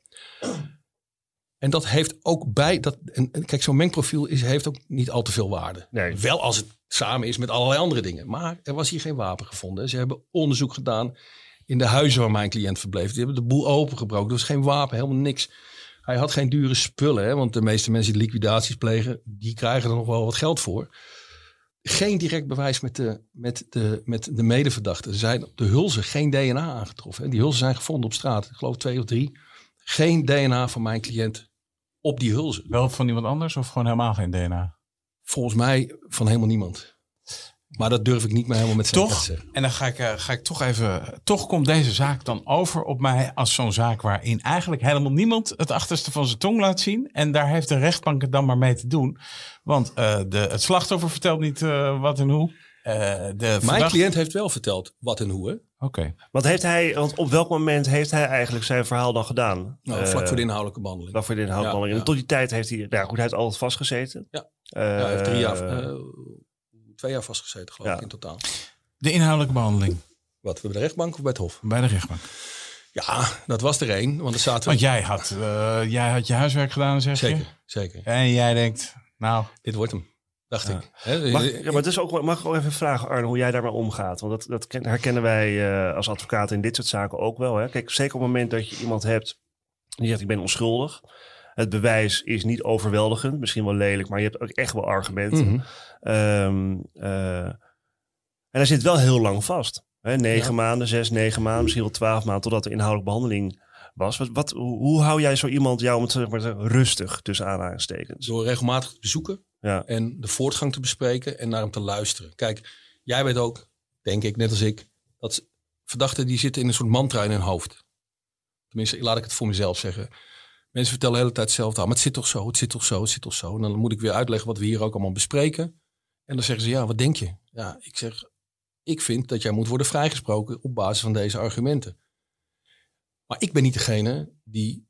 Speaker 2: En dat heeft ook bij... Dat, en, en kijk, zo'n mengprofiel is, heeft ook niet al te veel waarde.
Speaker 4: Nee.
Speaker 2: Wel als het samen is met allerlei andere dingen. Maar er was hier geen wapen gevonden. Ze hebben onderzoek gedaan in de huizen waar mijn cliënt verbleef. Die hebben de boel opengebroken. Er was geen wapen, helemaal niks. Hij had geen dure spullen. Hè, want de meeste mensen die liquidaties plegen, die krijgen er nog wel wat geld voor. Geen direct bewijs met de, met de, met de medeverdachten. Er zijn op de hulzen geen DNA aangetroffen. hè. Die hulzen zijn gevonden op straat. Ik geloof twee of drie. Geen DNA van mijn cliënt op die hulzen.
Speaker 3: Wel van iemand anders of gewoon helemaal geen DNA?
Speaker 2: Volgens mij van helemaal niemand. Maar dat durf ik niet meer helemaal met zekerheid
Speaker 3: Toch?
Speaker 2: te zeggen.
Speaker 3: En dan ga ik, eh, ga ik toch even. Toch komt deze zaak dan over op mij als zo'n zaak waarin eigenlijk helemaal niemand het achterste van zijn tong laat zien. En daar heeft de rechtbank het dan maar mee te doen. Want eh, de, het slachtoffer vertelt niet eh, wat en hoe. Eh, de
Speaker 2: Mijn cliënt heeft wel verteld wat en hoe. Hè?
Speaker 3: Oké.
Speaker 4: Want, heeft hij, want op welk moment heeft hij eigenlijk zijn verhaal dan gedaan?
Speaker 2: Nou,
Speaker 4: Eh,
Speaker 2: vlak voor de inhoudelijke behandeling.
Speaker 4: Vlak voor de inhoudbehandeling.
Speaker 2: Ja,
Speaker 4: En tot die tijd heeft hij... Nou goed, hij heeft altijd vastgezeten.
Speaker 2: Ja.
Speaker 4: Eh,
Speaker 2: Ja, hij heeft drie jaar, eh, twee jaar vastgezeten, geloof
Speaker 4: Ja.
Speaker 2: ik, in totaal.
Speaker 3: De inhoudelijke behandeling
Speaker 2: Wat, bij de rechtbank of bij het hof?
Speaker 3: bij de rechtbank.
Speaker 2: Ja, dat was er één. Want er zaten...
Speaker 3: Want jij had, eh, jij had je huiswerk gedaan, zeg je?
Speaker 2: Zeker, zeker.
Speaker 3: En jij denkt, nou,
Speaker 2: Dit wordt hem, dacht ik. Hè,
Speaker 4: Mag, ja, maar het is ook, mag ik ook even vragen, Arne, hoe jij daarmee omgaat? Want dat, dat ken- herkennen wij eh, als advocaat in dit soort zaken ook wel. Hè? Kijk, zeker op het moment dat je iemand hebt die zegt ik ben onschuldig. Het bewijs is niet overweldigend, misschien wel lelijk, maar je hebt ook echt wel argumenten.
Speaker 2: mhm.
Speaker 4: Ehm, eh, en hij zit wel heel lang vast. Hè? Negen
Speaker 2: Ja.
Speaker 4: maanden, zes, negen maanden, misschien wel twaalf maanden, totdat de inhoudelijke behandeling was. Wat, wat, hoe, hou jij zo iemand, jou om het zeg maar, te zeggen, rustig tussen aanhalingstekens?
Speaker 2: Door regelmatig te bezoeken
Speaker 4: Ja.
Speaker 2: en de voortgang te bespreken en naar hem te luisteren. Kijk, jij weet ook, denk ik, net als ik, dat verdachten die zitten in een soort mantra in hun hoofd. Tenminste, laat ik het voor mezelf zeggen. Mensen vertellen de hele tijd hetzelfde. Ah, maar het zit toch zo, het zit toch zo, het zit toch zo. En dan moet ik weer uitleggen wat we hier ook allemaal bespreken. En dan zeggen ze, ja, wat denk je? Ja, ik zeg, ik vind dat jij moet worden vrijgesproken op basis van deze argumenten. Maar ik ben niet degene die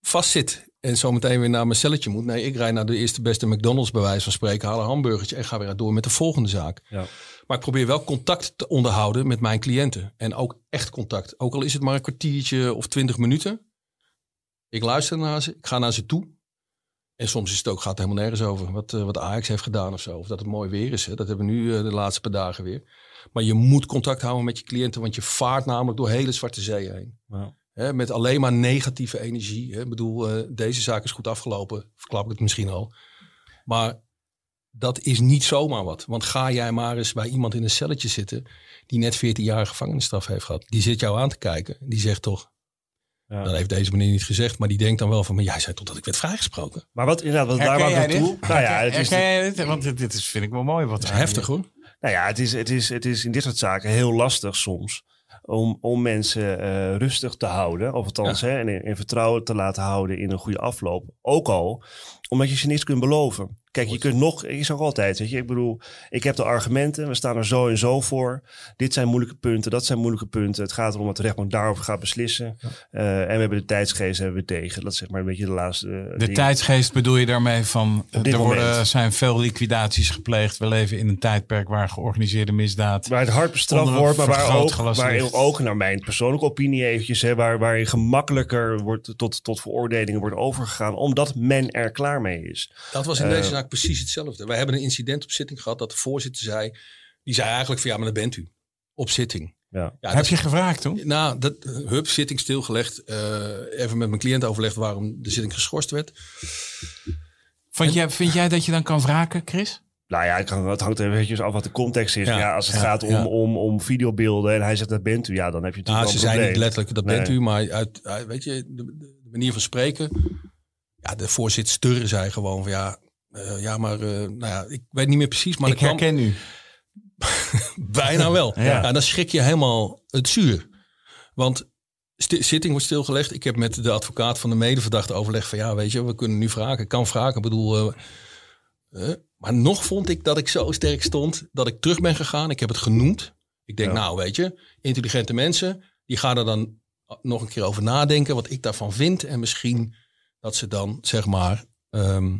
Speaker 2: vastzit en zometeen weer naar mijn celletje moet. Nee, ik rijd naar de eerste beste McDonald's bij wijze van spreken, haal een hamburgertje en ga weer door met de volgende zaak.
Speaker 4: Ja.
Speaker 2: Maar ik probeer wel contact te onderhouden met mijn cliënten. En ook echt contact. Ook al is het maar een kwartiertje of twintig minuten. Ik luister naar ze, ik ga naar ze toe. En soms is het ook, gaat het helemaal nergens over. Wat, eh, wat Ajax heeft gedaan of zo. Of dat het mooi weer is. Hè. Dat hebben we nu eh, de laatste paar dagen weer. Maar je moet contact houden met je cliënten. Want je vaart namelijk door hele Zwarte Zee heen.
Speaker 4: Ja.
Speaker 2: Hè, met alleen maar negatieve energie. Hè. Ik bedoel, eh, deze zaak is goed afgelopen. Verklap ik het misschien al. Maar dat is niet zomaar wat. Want ga jij maar eens bij iemand in een celletje zitten... die net 14 jaar gevangenisstraf heeft gehad. Die zit jou aan te kijken. Die zegt toch...
Speaker 4: Ja.
Speaker 2: Dat heeft deze meneer niet gezegd. Maar die denkt dan wel van... Maar jij zei toch dat ik werd vrijgesproken?
Speaker 4: Maar wat inderdaad, wat daar wou naartoe. Nou ja, het is,
Speaker 3: herken jij dit? Want dit, dit is, vind ik wel mooi. Wat
Speaker 2: is heftig hoor.
Speaker 4: nou ja, het is, het, is, het is in dit soort zaken heel lastig soms. Om, om mensen eh, rustig te houden. Of althans, hè, en in, in vertrouwen te laten houden in een goede afloop. Ook al Omdat je ze niks kunt beloven. Kijk, je kunt nog, ik zeg altijd, weet je, ik bedoel, ik heb de argumenten, we staan er zo en zo voor. Dit zijn moeilijke punten, dat zijn moeilijke punten. Het gaat erom dat de rechtbank daarover gaat beslissen. Eh, en we hebben de tijdsgeest hebben we tegen. Dat is zeg maar een beetje de laatste. eh,
Speaker 3: De
Speaker 4: ding.
Speaker 3: tijdsgeest bedoel je daarmee van...
Speaker 4: Dit
Speaker 3: er worden, zijn veel liquidaties gepleegd. We leven in een tijdperk waar georganiseerde misdaad...
Speaker 4: Waar het hard bestraft wordt, maar waar ook, waar ook, naar mijn persoonlijke opinie eventjes, hè, waar, waar je gemakkelijker wordt, tot, tot veroordelingen wordt overgegaan, omdat men er klaar mee is.
Speaker 2: Dat was in
Speaker 4: Eh,
Speaker 2: deze precies hetzelfde. Wij hebben een incident op zitting gehad dat de voorzitter zei... Die zei eigenlijk van ja, maar dat bent u. Op zitting.
Speaker 4: Ja.
Speaker 3: Heb je gevraagd toen?
Speaker 2: Nou, dat, hup, zitting stilgelegd. eh, even met mijn cliënt overlegd waarom de zitting geschorst werd.
Speaker 3: Vind jij, vind jij dat je dan kan wraken, Chris?
Speaker 4: Nou ja, ik kan, het hangt er eventjes af wat de context is.
Speaker 2: Ja,
Speaker 4: Ja, als het
Speaker 2: ja,
Speaker 4: gaat om,
Speaker 2: ja.
Speaker 4: om, om videobeelden en hij zegt dat bent u, ja, dan heb je
Speaker 2: Nou,
Speaker 4: natuurlijk
Speaker 2: ze
Speaker 4: wel een
Speaker 2: zijn niet letterlijk, dat
Speaker 4: Nee.
Speaker 2: bent u. Maar uit, uit- weet je, de, de manier van spreken. Ja, de voorzitter zei gewoon van ja... eh, ja, maar eh, nou ja, ik weet niet meer precies, maar
Speaker 3: ik
Speaker 2: er kwam
Speaker 3: herken u. [LAUGHS]
Speaker 2: bijna wel.
Speaker 3: Ja.
Speaker 2: ja. dan schrik je helemaal het zuur. Want zitting wordt stilgelegd. Ik heb met de advocaat van de medeverdachte overlegd van ja, weet je, we kunnen nu vragen. Ik kan vragen. Ik bedoel, eh, maar nog vond ik dat ik zo sterk stond dat ik terug ben gegaan. Ik heb het genoemd. Ik denk,
Speaker 4: Ja.
Speaker 2: nou, weet je, intelligente mensen, die gaan er dan nog een keer over nadenken wat ik daarvan vind. En misschien dat ze dan, zeg maar, ehm,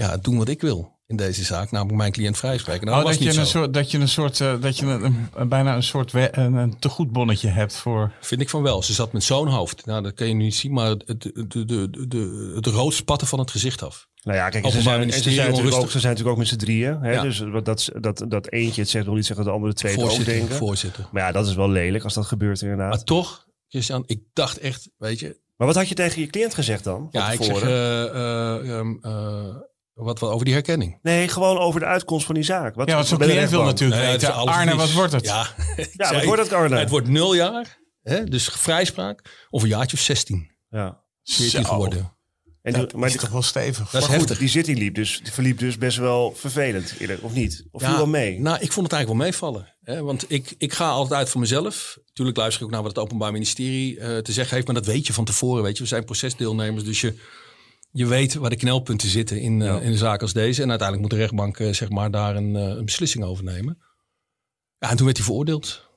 Speaker 2: ja, doen wat ik wil in deze zaak. Namelijk mijn cliënt vrijspreken. Nou,
Speaker 3: Oh,
Speaker 2: dat
Speaker 3: je een soort, dat je een soort, eh, dat je een, bijna een soort we- een, een tegoedbonnetje hebt voor.
Speaker 2: Vind ik van wel. Ze zat met zo'n hoofd. Nou, dat kan je nu niet zien, maar het, het, de, de, de, de, het rood spatten van het gezicht af.
Speaker 4: Nou ja, kijk, ze zijn, en ze zijn, natuurlijk ook, ze zijn natuurlijk ook met z'n drieën. Hè?
Speaker 2: Ja.
Speaker 4: Dus wat dat, dat, dat eentje het zegt wil niet zeggen dat de andere twee het ook
Speaker 2: Voorzitter,
Speaker 4: denken.
Speaker 2: voorzitter.
Speaker 4: Maar ja, dat is wel lelijk als dat gebeurt inderdaad.
Speaker 2: Maar toch, Christian, ik dacht echt, weet je.
Speaker 4: Maar wat had je tegen je cliënt gezegd dan?
Speaker 2: Ja, ik zeg eh, eh, ehm, eh, wat, wat over die herkenning.
Speaker 4: Nee, gewoon over de uitkomst van die zaak. Wat,
Speaker 3: Ja, want zo'n cliënt wil natuurlijk
Speaker 2: ja,
Speaker 3: weten. Arne, wat wordt het?
Speaker 2: Ja,
Speaker 4: Ja, [LAUGHS]
Speaker 2: zei,
Speaker 4: wat wordt het, Arne?
Speaker 2: Het wordt nul jaar, hè, dus vrijspraak, of een jaartje of 16.
Speaker 4: Ja.
Speaker 2: 14
Speaker 3: Zo.
Speaker 2: geworden.
Speaker 4: En
Speaker 3: Dat
Speaker 4: die- maar
Speaker 3: is toch wel stevig.
Speaker 2: Dat is
Speaker 4: maar goed,
Speaker 2: heftig.
Speaker 4: die zitting liep dus, die verliep dus best wel vervelend, eerlijk, of niet? Of viel wel mee?
Speaker 2: Nou, ik vond het eigenlijk wel meevallen. Hè? Want ik, ik ga altijd uit voor mezelf. Tuurlijk luister ik ook naar wat het Openbaar Ministerie eh, te zeggen heeft. Maar dat weet je van tevoren. Weet je. We zijn procesdeelnemers. Dus je, je weet waar de knelpunten zitten in, eh,
Speaker 4: Ja.
Speaker 2: in een zaak als deze. En uiteindelijk moet de rechtbank eh, zeg maar, daar een, eh, een beslissing over nemen. Ja, en toen werd hij veroordeeld.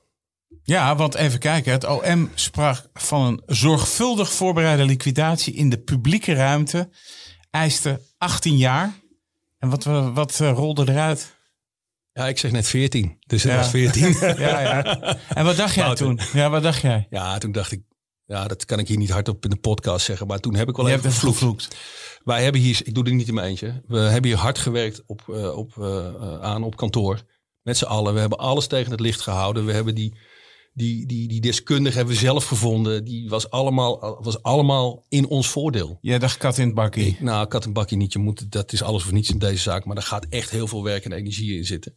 Speaker 3: Ja, want even kijken. Het OM sprak van een zorgvuldig voorbereide liquidatie in de publieke ruimte. Eiste 18 jaar. En wat, wat rolde eruit?
Speaker 2: Ja, ik zeg net 14. Dus het
Speaker 3: Ja.
Speaker 2: was 14. [LAUGHS]
Speaker 3: Ja, ja. En wat dacht jij toen? Ja, wat dacht jij?
Speaker 2: ja, toen dacht ik... Ja, dat kan ik hier niet hardop in de podcast zeggen. Maar toen heb ik wel
Speaker 3: Je
Speaker 2: even
Speaker 3: hebt even
Speaker 2: gevloekt.
Speaker 3: gevloekt.
Speaker 2: Wij hebben hier, ik doe dit niet in mijn eentje. We hebben hier hard gewerkt op, eh, op, eh, eh, aan op kantoor. Met z'n allen. We hebben alles tegen het licht gehouden. We hebben die, die, die, die deskundige hebben we zelf gevonden. Die was allemaal, was allemaal in ons voordeel.
Speaker 3: Jij dacht kat in het bakkie.
Speaker 2: Nou, kat en bakje niet. Je moet, dat is alles of niets in deze zaak. Maar er gaat echt heel veel werk en energie in zitten.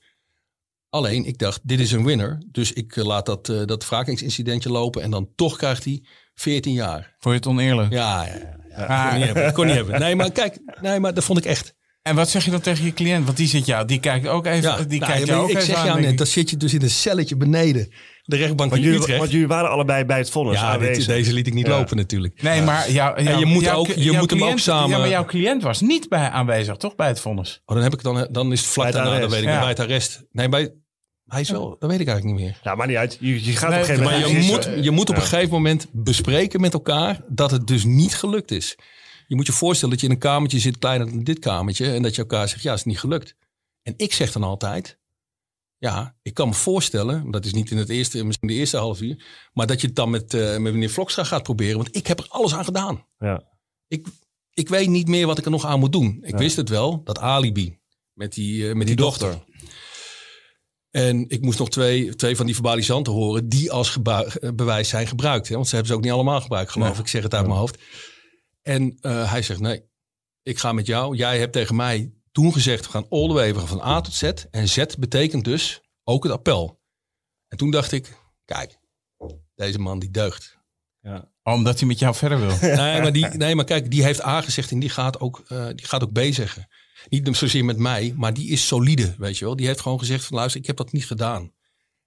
Speaker 2: Alleen, ik dacht, dit is een winner. Dus ik eh, laat dat, eh, dat wrakingsincidentje lopen. En dan toch krijgt hij 14 jaar.
Speaker 3: Vond je het oneerlijk?
Speaker 2: Ja, ja, ja. ja.
Speaker 3: Ah,
Speaker 2: Kon niet hebben. Kon niet hebben. Nee, maar kijk, nee, maar dat vond ik echt.
Speaker 3: En wat zeg je dan tegen je cliënt? Want die zit ja, die kijkt ook even.
Speaker 2: Ja,
Speaker 3: die
Speaker 2: nou,
Speaker 3: kijkt jou ook
Speaker 2: ik
Speaker 3: even
Speaker 2: zeg
Speaker 3: aan,
Speaker 2: jou net, dan zit je dus in een celletje beneden. De rechtbank
Speaker 4: Want
Speaker 2: in
Speaker 4: jullie,
Speaker 2: Utrecht.
Speaker 4: want jullie waren allebei bij het vonnis
Speaker 2: ja, dit- deze liet ik niet
Speaker 4: Ja.
Speaker 2: lopen natuurlijk.
Speaker 3: Nee, maar jou, jou-
Speaker 2: je moet
Speaker 3: jouw-
Speaker 2: ook- je
Speaker 3: jouw
Speaker 2: moet hem ook samen-
Speaker 3: Ja, maar jouw cliënt was niet bij aanwezig, toch? Bij het vonnis.
Speaker 2: Oh, dan, heb ik het dan, dan is het vlak
Speaker 4: het
Speaker 2: daarna, dan weet ik
Speaker 3: Ja.
Speaker 2: bij het arrest. Nee, bij, hij is wel, dat weet ik eigenlijk niet meer.
Speaker 4: Nou, maar niet uit. Je, je gaat
Speaker 3: Nee,
Speaker 4: op een gegeven
Speaker 2: Maar
Speaker 4: moment...
Speaker 2: je
Speaker 3: is-
Speaker 2: moet, je moet op
Speaker 4: ja.
Speaker 2: een gegeven moment bespreken met elkaar dat het dus niet gelukt is. Je moet je voorstellen dat je in een kamertje zit kleiner dan dit kamertje. En dat je elkaar zegt, ja, het is niet gelukt. En ik zeg dan altijd, ja, ik kan me voorstellen, dat is niet in het eerste, misschien de eerste half uur. Maar dat je het dan met, eh, met meneer Vlokstra gaat proberen. Want ik heb er alles aan gedaan.
Speaker 4: Ja.
Speaker 2: Ik, ik weet niet meer wat ik er nog aan moet doen. Ik wist het wel, dat alibi met die, eh, met die, dochter. En ik moest nog twee, twee van die verbalisanten horen die als eh, bewijs zijn gebruikt. Hè? Want ze hebben ze ook niet allemaal gebruikt, geloof ik. Ik zeg het uit mijn hoofd. En hij zegt, nee, ik ga met jou. Jij hebt tegen mij toen gezegd, we gaan all the way, we gaan van A tot Z. En Z betekent dus ook het appel. En toen dacht ik, kijk, deze man die deugt.
Speaker 3: Omdat hij met jou verder wil. [LAUGHS]
Speaker 2: Nee, maar, die, nee, maar kijk, die heeft A gezegd en die gaat ook, eh, die gaat ook B zeggen. Niet zozeer met mij, maar die is solide, weet je wel. Die heeft gewoon gezegd van luister, ik heb dat niet gedaan.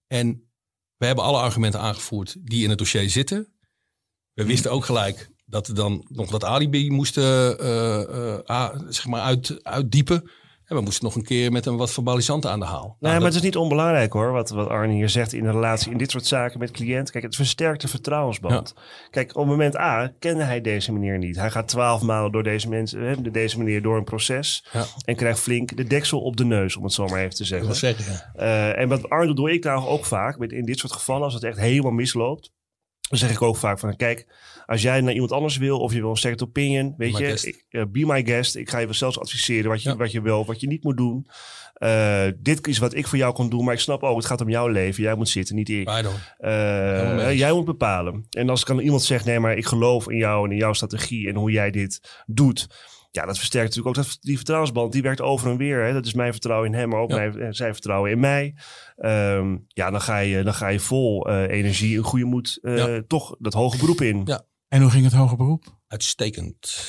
Speaker 2: En we hebben alle argumenten aangevoerd die in het dossier zitten. We wisten ook gelijk dat we dan nog dat alibi moesten eh, eh, ah, zeg maar uit, uitdiepen. En we moesten nog een keer met een wat verbalisanten aan de haal.
Speaker 4: Nee,
Speaker 2: Nou,
Speaker 4: maar
Speaker 2: dat-
Speaker 4: het is niet onbelangrijk hoor, wat, wat Arne hier zegt in een relatie, in dit soort zaken met cliënt. Kijk, het versterkt de vertrouwensband. Kijk, op moment A kende hij deze meneer niet. Hij gaat twaalf maanden door deze, mensen, hè, deze meneer door een proces
Speaker 2: Ja.
Speaker 4: en krijgt flink de deksel op de neus, om het zo maar even te zeggen.
Speaker 2: wil zeggen, ja.
Speaker 4: Eh, en wat Arne doet, doe ik nou ook vaak, met, in dit soort gevallen, als het echt helemaal misloopt. Dan zeg ik ook vaak van, kijk, als jij naar iemand anders wil of je wil een second opinion, weet
Speaker 2: my
Speaker 4: je, ik, eh, be my guest. Ik ga je wel zelfs adviseren wat je,
Speaker 2: Ja.
Speaker 4: wat je wel, wat je niet moet doen. Eh, dit is wat ik voor jou kan doen, maar ik snap ook, het gaat om jouw leven. Jij moet zitten, niet ik.
Speaker 2: Eens.
Speaker 4: jij moet bepalen. En als kan iemand zegt, nee, maar ik geloof in jou en in jouw strategie en hoe jij dit doet. Ja, dat versterkt natuurlijk ook dat, die vertrouwensband. Die werkt over en weer. Hè. Dat is mijn vertrouwen in hem, maar ook
Speaker 2: Ja.
Speaker 4: mijn, zijn vertrouwen in mij. Ehm, ja, dan ga, je, dan ga je vol energie en goede moed
Speaker 2: Ja.
Speaker 4: toch dat hoge beroep in.
Speaker 2: Ja.
Speaker 3: En hoe ging het hoger beroep?
Speaker 2: Uitstekend. [LAUGHS]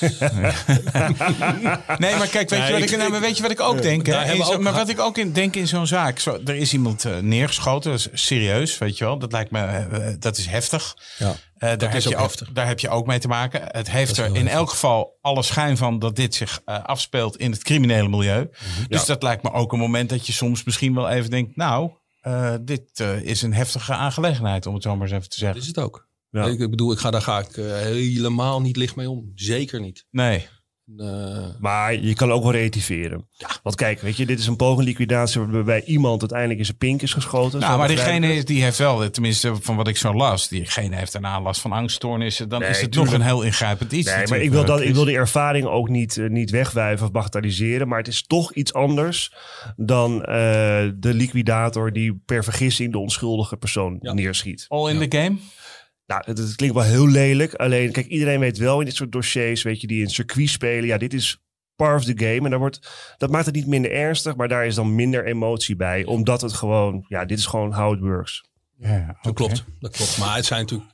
Speaker 3: Nee, maar kijk, weet,
Speaker 2: Nee,
Speaker 3: je, wat
Speaker 2: ik-
Speaker 3: ik, nou, maar weet je wat ik ook denk? hè? zo-
Speaker 2: ook
Speaker 3: maar
Speaker 2: gehad.
Speaker 3: wat ik ook in, denk in zo'n zaak. Zo, er is iemand eh, neergeschoten, dat is serieus, weet je wel. Dat lijkt me, eh, dat is heftig.
Speaker 2: ja.
Speaker 3: Eh, daar, heb
Speaker 2: is
Speaker 3: je
Speaker 2: ook heftig.
Speaker 3: daar heb je ook mee te maken. Het heeft er in
Speaker 2: heftig.
Speaker 3: elk geval alle schijn van dat dit zich eh, afspeelt in het criminele milieu.
Speaker 2: Mhm.
Speaker 3: Dus dat lijkt me ook een moment dat je soms misschien wel even denkt... nou, eh, dit eh, is een heftige aangelegenheid, om het zo maar eens even te
Speaker 2: Dat
Speaker 3: zeggen.
Speaker 2: is het ook.
Speaker 4: Ja.
Speaker 2: Ik, ik bedoel, ik ga, daar ga ik eh, helemaal niet licht mee om. Zeker niet.
Speaker 3: Nee.
Speaker 2: Eh,
Speaker 4: Maar je kan ook wel relativeren. Want kijk, weet je, dit is een poging liquidatie waarbij iemand uiteindelijk in zijn pink is geschoten.
Speaker 3: Nou, maar diegene die heeft wel, tenminste van wat ik zo las, diegene heeft daarna last van angststoornissen. Dan
Speaker 4: Nee,
Speaker 3: is het nog een heel ingrijpend iets.
Speaker 4: Nee, maar ik wil, dat, ik wil die ervaring ook niet, eh, niet wegwuiven of bagatelliseren. Maar het is toch iets anders dan eh, de liquidator die per vergissing de onschuldige persoon
Speaker 2: Ja.
Speaker 4: neerschiet.
Speaker 3: All in the game?
Speaker 4: Nou, het, het klinkt wel heel lelijk. Alleen, kijk, iedereen weet wel in dit soort dossiers, weet je, die in circuit spelen. Ja, dit is part of the game. En daar wordt, dat maakt het niet minder ernstig, maar daar is dan minder emotie bij. Omdat het gewoon, ja, dit is gewoon how it works.
Speaker 3: Ja,
Speaker 2: Dat klopt, dat klopt. Maar het zijn natuurlijk,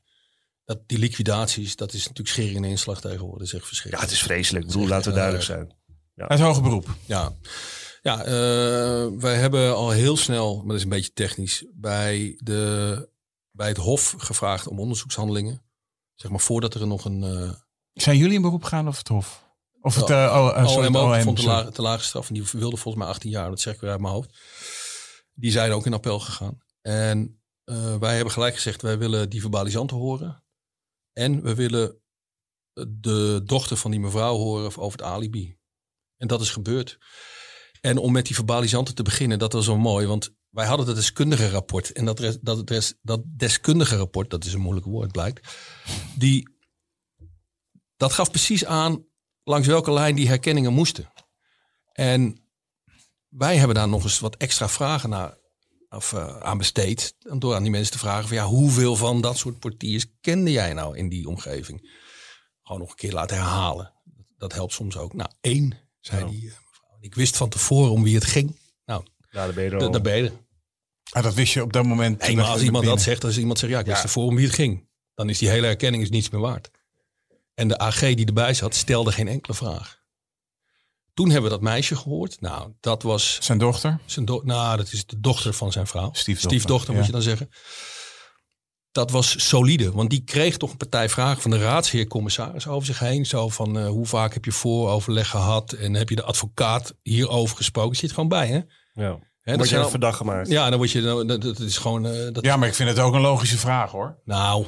Speaker 2: dat, die liquidaties, dat is natuurlijk schering en inslag tegenwoordig. Is echt
Speaker 4: Ja,
Speaker 2: verschrikkelijk.
Speaker 4: het is vreselijk. Ik bedoel, laten we
Speaker 2: eh,
Speaker 4: duidelijk zijn.
Speaker 3: Het hoge beroep.
Speaker 2: Ja, ja eh, wij hebben al heel snel, maar dat is een beetje technisch, bij, de, bij het Hof gevraagd om onderzoekshandelingen. Zeg maar voordat er nog een eh
Speaker 3: Zijn jullie in beroep gegaan of het Hof? Of het eh, oh, eh, sorry,
Speaker 2: OM vond te
Speaker 3: sorry.
Speaker 2: lage, te lage straf. En die wilde volgens mij 18 jaar, dat zeg ik weer uit mijn hoofd. Die zijn ook in appel gegaan. En wij hebben gelijk gezegd, wij willen die verbalisanten horen. En we willen de dochter van die mevrouw horen over het alibi. En dat is gebeurd. En om met die verbalisanten te beginnen, dat was zo mooi. Want wij hadden het deskundige rapport. En dat, dat, dat deskundige rapport, dat is een moeilijk woord blijkt. Die, dat gaf precies aan langs welke lijn die herkenningen moesten. En wij hebben daar nog eens wat extra vragen naar, of, eh, aan besteed. Door aan die mensen te vragen van ja, hoeveel van dat soort portiers kende jij nou in die omgeving? Gewoon nog een keer laten herhalen. Dat helpt soms ook. Nou, één, zei die eh, mevrouw. Ik wist van tevoren om wie het ging.
Speaker 4: Ja, daar ben je er
Speaker 2: da-
Speaker 4: al.
Speaker 2: daar ben je er.
Speaker 3: Ah, dat wist je op dat moment.
Speaker 2: Nee, maar als iemand dat zegt, als iemand zegt ja, ik wist ervoor om wie het ging. Dan is die hele herkenning is niets meer waard. En de AG die erbij zat, stelde geen enkele vraag. Toen hebben we dat meisje gehoord. Nou, dat was
Speaker 3: Zijn dochter?
Speaker 2: zijn do- nou, dat is de dochter van zijn vrouw.
Speaker 3: Stiefdochter,
Speaker 2: Stiefdochter, moet
Speaker 3: ja.
Speaker 2: je dan zeggen. Dat was solide, want die kreeg toch een partij vragen van de raadsheer-commissaris over zich heen. Zo van, eh, hoe vaak heb je vooroverleg gehad en heb je de advocaat hierover gesproken? Zit gewoon bij, hè?
Speaker 4: Ja.
Speaker 2: Hè,
Speaker 4: Word je verdacht gemaakt.
Speaker 2: ja, dan word je, dat, dat is gewoon, eh, dat,
Speaker 3: Ja, maar ik vind het ook een logische vraag hoor.
Speaker 2: nou,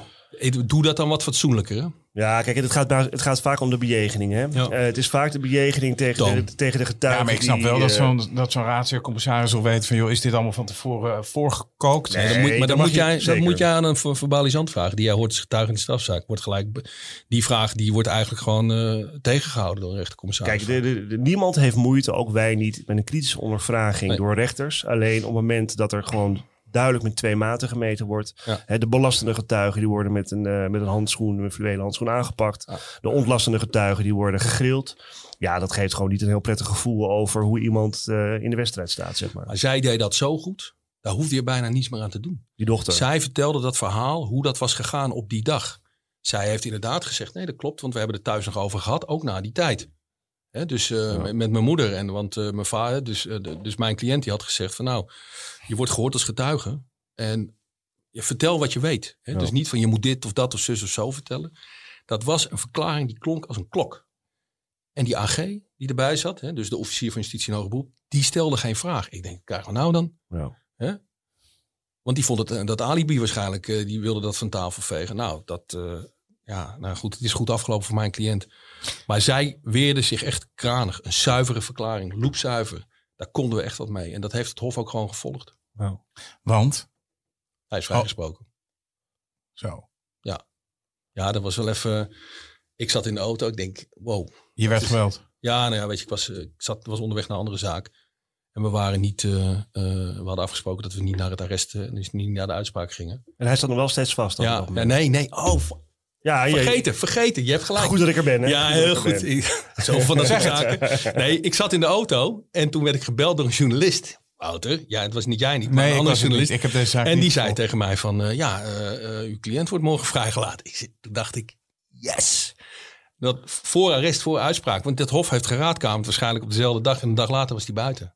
Speaker 2: doe dat dan wat fatsoenlijker, hè?
Speaker 4: Ja, kijk, het gaat, het gaat vaak om de bejegening. Hè?
Speaker 2: Ja.
Speaker 4: Eh, het is vaak de bejegening tegen, de, tegen de getuigen.
Speaker 3: Ja, maar ik snap
Speaker 4: die,
Speaker 3: wel dat
Speaker 4: eh,
Speaker 3: zo'n dat zo'n raadsheer-commissaris wil weten van... joh, is dit allemaal van tevoren eh, voorgekookt?
Speaker 4: Nee,
Speaker 2: Dan moet, maar
Speaker 4: dat
Speaker 2: dan moet,
Speaker 4: je-
Speaker 2: jij, moet jij aan een ver- verbalisant vragen. Die jij hoort als getuige in de strafzaak. Wordt gelijk, die vraag die wordt eigenlijk gewoon eh, tegengehouden door een rechtercommissaris.
Speaker 4: Kijk, de, de- de- niemand heeft moeite, ook wij niet, met een kritische ondervraging
Speaker 2: Nee.
Speaker 4: door rechters. Alleen op het moment dat er gewoon duidelijk met twee maten gemeten wordt.
Speaker 2: Ja.
Speaker 4: De belastende getuigen die worden met een, eh, met een handschoen, een fluwelen handschoen aangepakt.
Speaker 2: Ja.
Speaker 4: De ontlastende getuigen die worden gegrild. Ja, dat geeft gewoon niet een heel prettig gevoel over hoe iemand eh, in de wedstrijd staat, zeg maar.
Speaker 2: Maar zij deed dat zo goed. Daar hoefde je bijna niets meer aan te doen.
Speaker 4: Die dochter.
Speaker 2: Zij vertelde dat verhaal, hoe dat was gegaan op die dag. Zij heeft inderdaad gezegd, nee dat klopt, want we hebben het thuis nog over gehad, ook na die tijd. Dus eh, met, met mijn moeder en want mijn vader, dus, dus mijn cliënt die had gezegd van nou, je wordt gehoord als getuige en je vertel wat je weet. Hè? Dus niet van je moet dit of dat of zus of zo vertellen. dat was een verklaring die klonk als een klok. En die AG die erbij zat, hè, dus de officier van justitie en hoger beroep, die stelde geen vraag. Ik denk, krijgen we nou dan?
Speaker 4: Ja.
Speaker 2: Hè? Want die vond het, eh, dat alibi waarschijnlijk, eh, die wilde dat van tafel vegen. Nou, dat, eh, ja, nou goed, het is goed afgelopen voor mijn cliënt. Maar zij weerde zich echt kranig. Een zuivere verklaring, loepzuiver. Daar konden we echt wat mee. En dat heeft het Hof ook gewoon gevolgd.
Speaker 3: Want,
Speaker 2: Hij is vrijgesproken.
Speaker 3: zo,
Speaker 2: Ja, dat was wel even... Ik zat in de auto, ik denk, wow.
Speaker 3: je werd geweld.
Speaker 2: Ja, nou ja, weet je, ik was, eh, ik zat, was onderweg naar een andere zaak. En we waren niet, eh, eh, we hadden afgesproken dat we niet naar het arrest, eh, dus niet naar de uitspraak gingen.
Speaker 4: En hij staat nog wel steeds vast.
Speaker 2: Ja, ja, nee, nee. Oh,
Speaker 4: ja, je-
Speaker 2: vergeten, vergeten. Je hebt gelijk.
Speaker 4: Goed dat ik er ben. Hè?
Speaker 2: Ja, heel goed. [LAUGHS] Zo van dat soort [LAUGHS] zaken. Nee, ik zat in de auto en toen werd ik gebeld door een journalist. Wouter, ja, het was niet jij niet, maar
Speaker 3: Nee,
Speaker 2: een andere journalist.
Speaker 3: ik heb deze zaak
Speaker 2: En
Speaker 3: niet
Speaker 2: die zei tegen mij van, eh, ja, eh, eh, uw cliënt wordt morgen vrijgelaten. Ik, zit- toen dacht ik, yes. Dat voor arrest, voor uitspraak. Want het hof heeft geraadkamerd waarschijnlijk op dezelfde dag. En een dag later was hij buiten.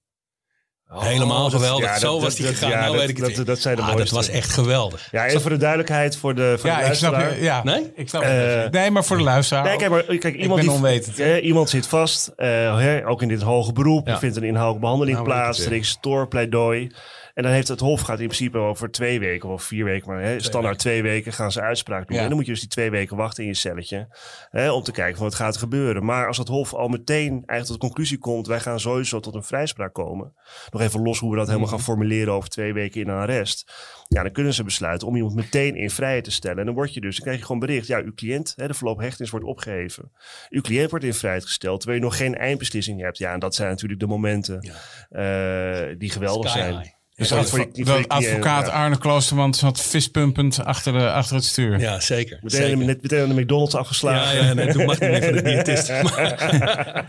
Speaker 2: Helemaal
Speaker 4: Oh, dat-
Speaker 2: geweldig.
Speaker 4: ja,
Speaker 2: Zo
Speaker 4: dat-
Speaker 2: was hij
Speaker 4: dat-
Speaker 2: gegaan.
Speaker 4: ja,
Speaker 2: nou
Speaker 4: dat-
Speaker 2: weet ik het
Speaker 4: dat- dat zijn de
Speaker 2: Ah, dat was echt geweldig.
Speaker 4: Ja, even voor de duidelijkheid voor de, voor de
Speaker 3: Ja, ik snap
Speaker 4: luisteraar.
Speaker 3: je. Ja,
Speaker 2: Nee?
Speaker 3: ik snap het. Nee, maar voor de luisteraar.
Speaker 4: Nee, kijk, maar kijk, iemand,
Speaker 3: ben
Speaker 4: die,
Speaker 3: onwetend.
Speaker 4: Ja, iemand zit vast, eh, hè, ook in dit hoge beroep.
Speaker 2: Ja.
Speaker 4: Er vindt een inhoudelijke behandeling
Speaker 2: Nou, ik
Speaker 4: plaats. Er is toorpleidooi. En dan heeft het Hof gaat in principe over twee weken of vier weken. Maar hè, standaard twee weken gaan ze uitspraak doen.
Speaker 3: Ja.
Speaker 4: En dan moet je dus die twee weken wachten in je celletje. Hè, om te kijken van wat gaat er gebeuren. Maar als het Hof al meteen eigenlijk tot de conclusie komt. Wij gaan sowieso tot een vrijspraak komen. Nog even los hoe we dat helemaal gaan formuleren over twee weken in een arrest. Ja, dan kunnen ze besluiten om iemand meteen in vrijheid te stellen. En dan word je dus, dan krijg je gewoon bericht. Ja, uw cliënt, hè, de voorlopige hechtenis wordt opgeheven. Uw cliënt wordt in vrijheid gesteld, terwijl je nog geen eindbeslissing hebt. Ja, en dat zijn natuurlijk de momenten eh, die geweldig
Speaker 2: Sky
Speaker 4: zijn.
Speaker 2: high.
Speaker 4: Dus
Speaker 3: Ja,
Speaker 4: niet
Speaker 3: advocaat. Arne Kloosterman zat vispumpend achter, de, achter het stuur.
Speaker 2: Ja, zeker.
Speaker 4: Meteen,
Speaker 2: zeker.
Speaker 4: net, meteen aan de McDonald's afgeslagen.
Speaker 2: Ja, ja, nee, toen mag niet meer van de diëtist. Maar-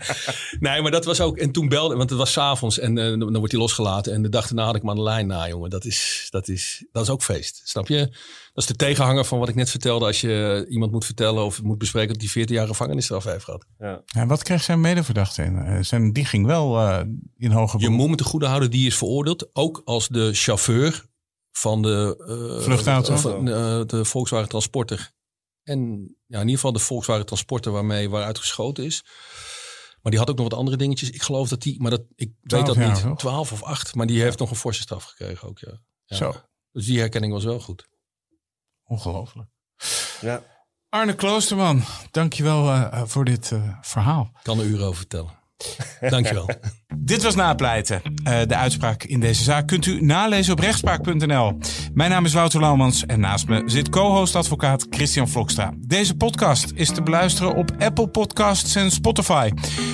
Speaker 2: [LAUGHS] [LAUGHS] nee, maar dat was ook... En toen belde... Want het was s'avonds en eh, dan dan wordt hij losgelaten. En de dag daarna had ik hem aan de lijn na, jongen. Dat is, dat, is, dat is ook feest. Snap je? Dat is de tegenhanger van wat ik net vertelde. Als je iemand moet vertellen of moet bespreken... dat hij 14 jaar gevangenisstraf heeft gehad.
Speaker 4: Ja.
Speaker 3: En wat kreeg zijn medeverdachte in? Eh, Zijn, die ging wel eh, in hoger
Speaker 2: Je moet te goede houden, die is veroordeeld. Ook als de chauffeur van de... eh,
Speaker 3: Vluchtauto?
Speaker 2: eh, de Volkswagen Transporter. En ja, in ieder geval de Volkswagen Transporter waarmee waaruit geschoten is. Maar die had ook nog wat andere dingetjes. Ik geloof dat die, maar dat, ik weet
Speaker 3: 12
Speaker 2: dat
Speaker 3: jaar,
Speaker 2: niet.
Speaker 3: toch?
Speaker 2: 12 of 8. Maar die heeft nog een forse straf gekregen ook, ja. ja.
Speaker 3: Zo,
Speaker 2: Dus die herkenning was wel goed.
Speaker 3: Ongelooflijk.
Speaker 4: Ja.
Speaker 3: Arne Kloosterman, dankjewel eh voor dit eh, verhaal.
Speaker 2: Ik kan er uren over vertellen. [LAUGHS] Dankjewel.
Speaker 3: Dit was Napleiten. Eh, de uitspraak in deze zaak kunt u nalezen op rechtspraak.nl. Mijn naam is Wouter Laumans en naast me zit co-host advocaat Christian Vlokstra. Deze podcast is te beluisteren op Apple Podcasts en Spotify.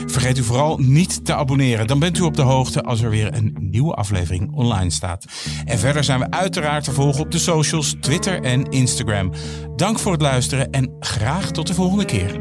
Speaker 3: Vergeet u vooral niet te abonneren. Dan bent u op de hoogte als er weer een nieuwe aflevering online staat. En verder zijn we uiteraard te volgen op de socials, Twitter en Instagram. Dank voor het luisteren en graag tot de volgende keer.